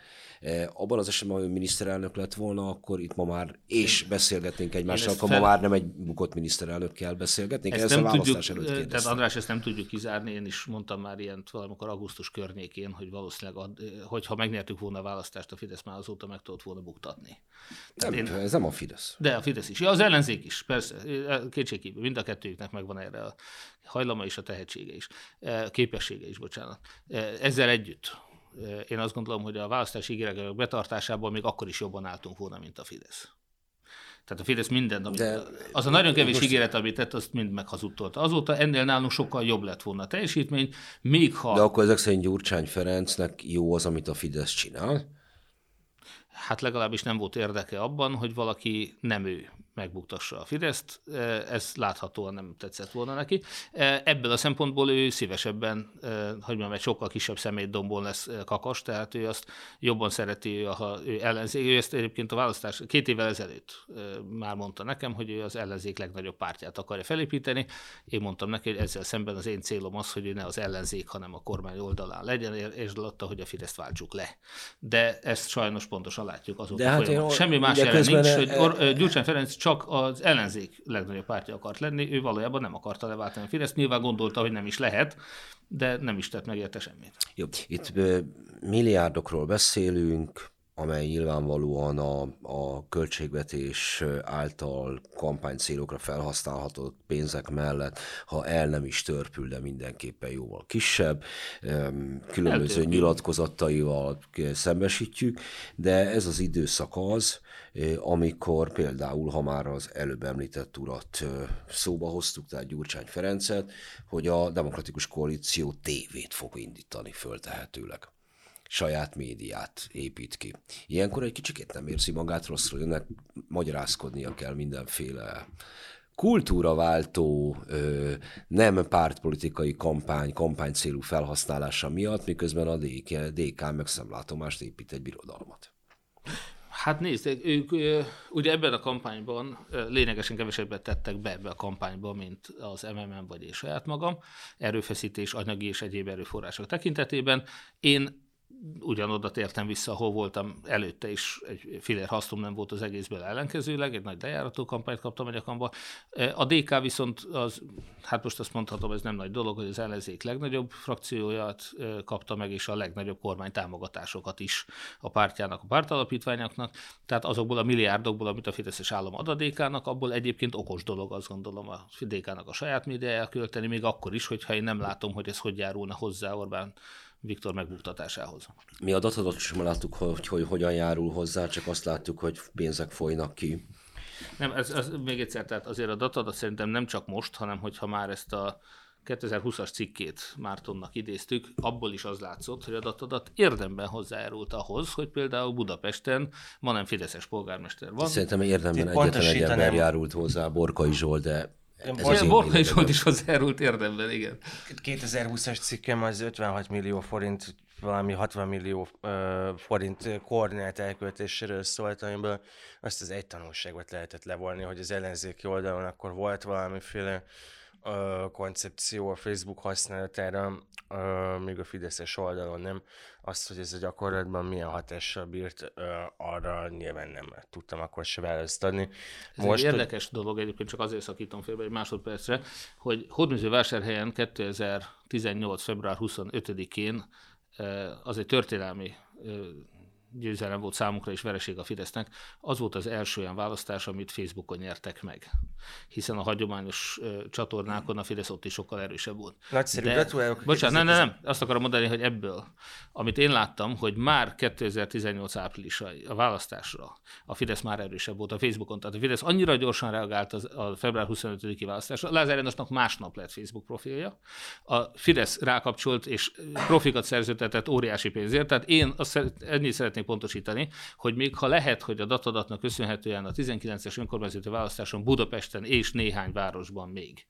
Eh, abban az esetben, hogy miniszterelnök lett volna, akkor itt ma már, és beszélgetnénk egymással, akkor fel... ma már nem egy bukott miniszterelnökkel beszélgetnénk. Ezt, nem tudjuk, előtt tehát András, ezt nem tudjuk kizárni, én is mondtam már ilyen valamikor augusztus környékén, hogy valószínűleg, hogyha megnyertük volna a választást, a Fidesz már azóta meg tudott volna buktatni. Nem, én... ez nem a Fidesz. De a Fidesz is. Ja, az ellenzék is, persze, kétségkívül, mind a kettőjüknek megvan erre a hajlama és a tehetsége is, képessége is, bocsánat. Ezzel együtt én azt gondolom, hogy a választási ígéretek betartásából még akkor is jobban álltunk volna, mint a Fidesz. Tehát a Fidesz mindent, amit, De, az a nagyon kevés most... ígéret, amit tett, azt mind meghazudtolta. Azóta ennél nálunk sokkal jobb lett volna a teljesítmény, még ha... De akkor ezek szerint Gyurcsány Ferencnek jó az, amit a Fidesz csinál? Hát legalábbis nem volt érdeke abban, hogy valaki nem ő megbuktassa a Fideszt. Ez láthatóan nem tetszett volna neki. Ebből a szempontból ő szívesebben, hogy mondjam, egy sokkal kisebb szemétdombon lesz kakas, tehát ő azt jobban szereti, ha ő ellenzék. Ő ezt egyébként a választás két évvel ezelőtt már mondta nekem, hogy ő az ellenzék legnagyobb pártját akarja felépíteni. Én mondtam neki, hogy ezzel szemben az én célom az, hogy ő ne az ellenzék, hanem a kormány oldalán legyen, és alatta, hogy a Fideszt váltsuk le. De ezt sajnos pontosan látjuk azóta. De hát én, Semmi más jelen nincs, hogy Gyurcsány Ferenc csak az ellenzék legnagyobb pártja akart lenni, ő valójában nem akarta leváltani a Fideszt, nyilván gondolta, hogy nem is lehet, de nem is tett meg érte semmit. Jó, itt milliárdokról beszélünk, amely nyilvánvalóan a, a költségvetés által kampánycélokra felhasználható pénzek mellett, ha el nem is törpül, de mindenképpen jóval kisebb, különböző Eltörpül. nyilatkozataival szembesítjük, de ez az időszak az, amikor például, ha már az előbb említett urat szóba hoztuk, tehát Gyurcsány Ferencet, hogy a Demokratikus Koalíció tévét fog indítani föltehetőleg saját médiát épít ki. Ilyenkor egy kicsikét nem érzi magát rosszul, önnek magyarázkodnia kell mindenféle kultúraváltó, nem pártpolitikai kampány, kampány célú felhasználása miatt, miközben a DK, meg szemlátomást épít egy birodalmat. Hát nézd, ők ugye ebben a kampányban lényegesen kevesebbet tettek be ebbe a kampányba, mint az MMM vagy én saját magam, erőfeszítés, anyagi és egyéb erőforrások tekintetében. Én ugyanoda tértem vissza, ahol voltam előtte is, egy filér hasznom nem volt az egészből ellenkezőleg, egy nagy lejárató kampányt kaptam a nyakamba. A DK viszont, az, hát most azt mondhatom, ez nem nagy dolog, hogy az ellenzék legnagyobb frakcióját kapta meg, és a legnagyobb kormány támogatásokat is a pártjának, a pártalapítványoknak. Tehát azokból a milliárdokból, amit a Fideszes állam ad a DK-nak, abból egyébként okos dolog, azt gondolom, a DK-nak a saját médiáját költeni, még akkor is, hogyha én nem látom, hogy ez hogy járulna hozzá Orbán Viktor megbuktatásához. Mi a datadat sem láttuk, hogy, hogy hogyan járul hozzá, csak azt látjuk, hogy pénzek folynak ki. Nem, ez, ez még egyszer, tehát azért a datadat szerintem nem csak most, hanem hogyha már ezt a 2020-as cikkét Mártonnak idéztük, abból is az látszott, hogy a datadat érdemben hozzájárult ahhoz, hogy például Budapesten ma nem Fideszes polgármester van. Szerintem érdemben egyetlen egy ember járult hozzá, Borkai Zsolt, de Borkai Zsolt is hozzájárult érdemben, igen. 2020-as cikkem az 56 millió forint, valami 60 millió forint koordinált elköltéséről szólt, amiből azt az egy tanulságot lehetett levolni, hogy az ellenzéki oldalon akkor volt valamiféle uh, koncepció a Facebook használatára, uh, még a Fideszes oldalon nem. Azt, hogy ez a gyakorlatban milyen hatással bírt, uh, arra nyilván nem tudtam akkor se választ adni. Ez Most, egy érdekes hogy... dolog, egyébként csak azért szakítom félbe egy másodpercre, hogy Hódműzővásárhelyen 2018. február 25-én az egy történelmi győzelem volt számukra és vereség a Fidesznek, az volt az első olyan választás, amit Facebookon nyertek meg. Hiszen a hagyományos csatornákon a Fidesz ott is sokkal erősebb volt. Nagyszerű, De, gratulálok. Bocsánat, nem, nem, nem, azt akarom mondani, hogy ebből, amit én láttam, hogy már 2018 április a választásra a Fidesz már erősebb volt a Facebookon. Tehát a Fidesz annyira gyorsan reagált az, a február 25-i választásra. Lázár Jánosnak másnap lett Facebook profilja. A Fidesz rákapcsolt és profikat szerződtetett óriási pénzért. Tehát én azt ennyit szeretném szeretnék pontosítani, hogy még ha lehet, hogy a datadatnak köszönhetően a 19-es önkormányzati választáson Budapesten és néhány városban még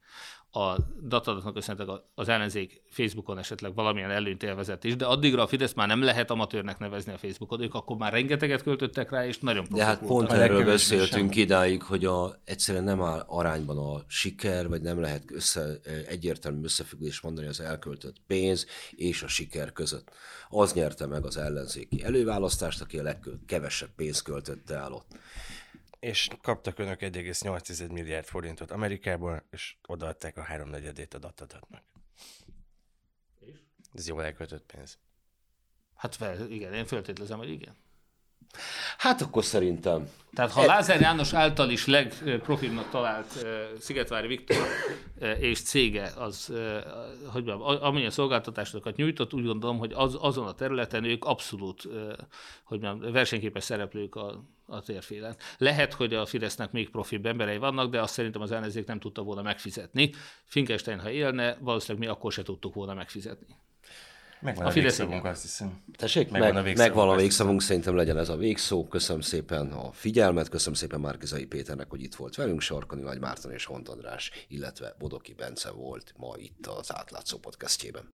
a datadatnak köszönhetően az ellenzék Facebookon esetleg valamilyen előnyt élvezett is, de addigra a Fidesz már nem lehet amatőrnek nevezni a Facebookot, ők akkor már rengeteget költöttek rá, és nagyon De hát pont erről beszéltünk idáig, hogy a, egyszerűen nem áll arányban a siker, vagy nem lehet össze, egyértelmű összefüggés mondani az elköltött pénz és a siker között. Az nyerte meg az ellenzéki előválasztást, aki a legkevesebb pénzt költötte el ott és kaptak önök 1,8 milliárd forintot Amerikából, és odaadták a háromnegyedét a datadatnak. És? Ez jól elköltött pénz. Hát fel, igen, én feltételezem, hogy igen. Hát akkor szerintem. Tehát ha Lázár János által is legprofilnak talált Szigetvári Viktor és cége, az, hogy mondjam, amilyen szolgáltatásokat nyújtott, úgy gondolom, hogy az, azon a területen ők abszolút hogy mondjam, versenyképes szereplők a, a térfélen. Lehet, hogy a Fidesznek még profibb emberei vannak, de azt szerintem az ellenzék nem tudta volna megfizetni. Finkelstein, ha élne, valószínűleg mi akkor se tudtuk volna megfizetni. Megvan A a, végszavunk, azt hiszem. Tessék, Megvan meg, a végszavunk, megvan a végszavunk, szerintem legyen ez a végszó. Köszönöm szépen a figyelmet, köszönöm szépen Márkizai Péternek, hogy itt volt velünk, Sarkani Nagy Márton és Hont András, illetve Bodoki Bence volt ma itt az átlátszó podcastjében.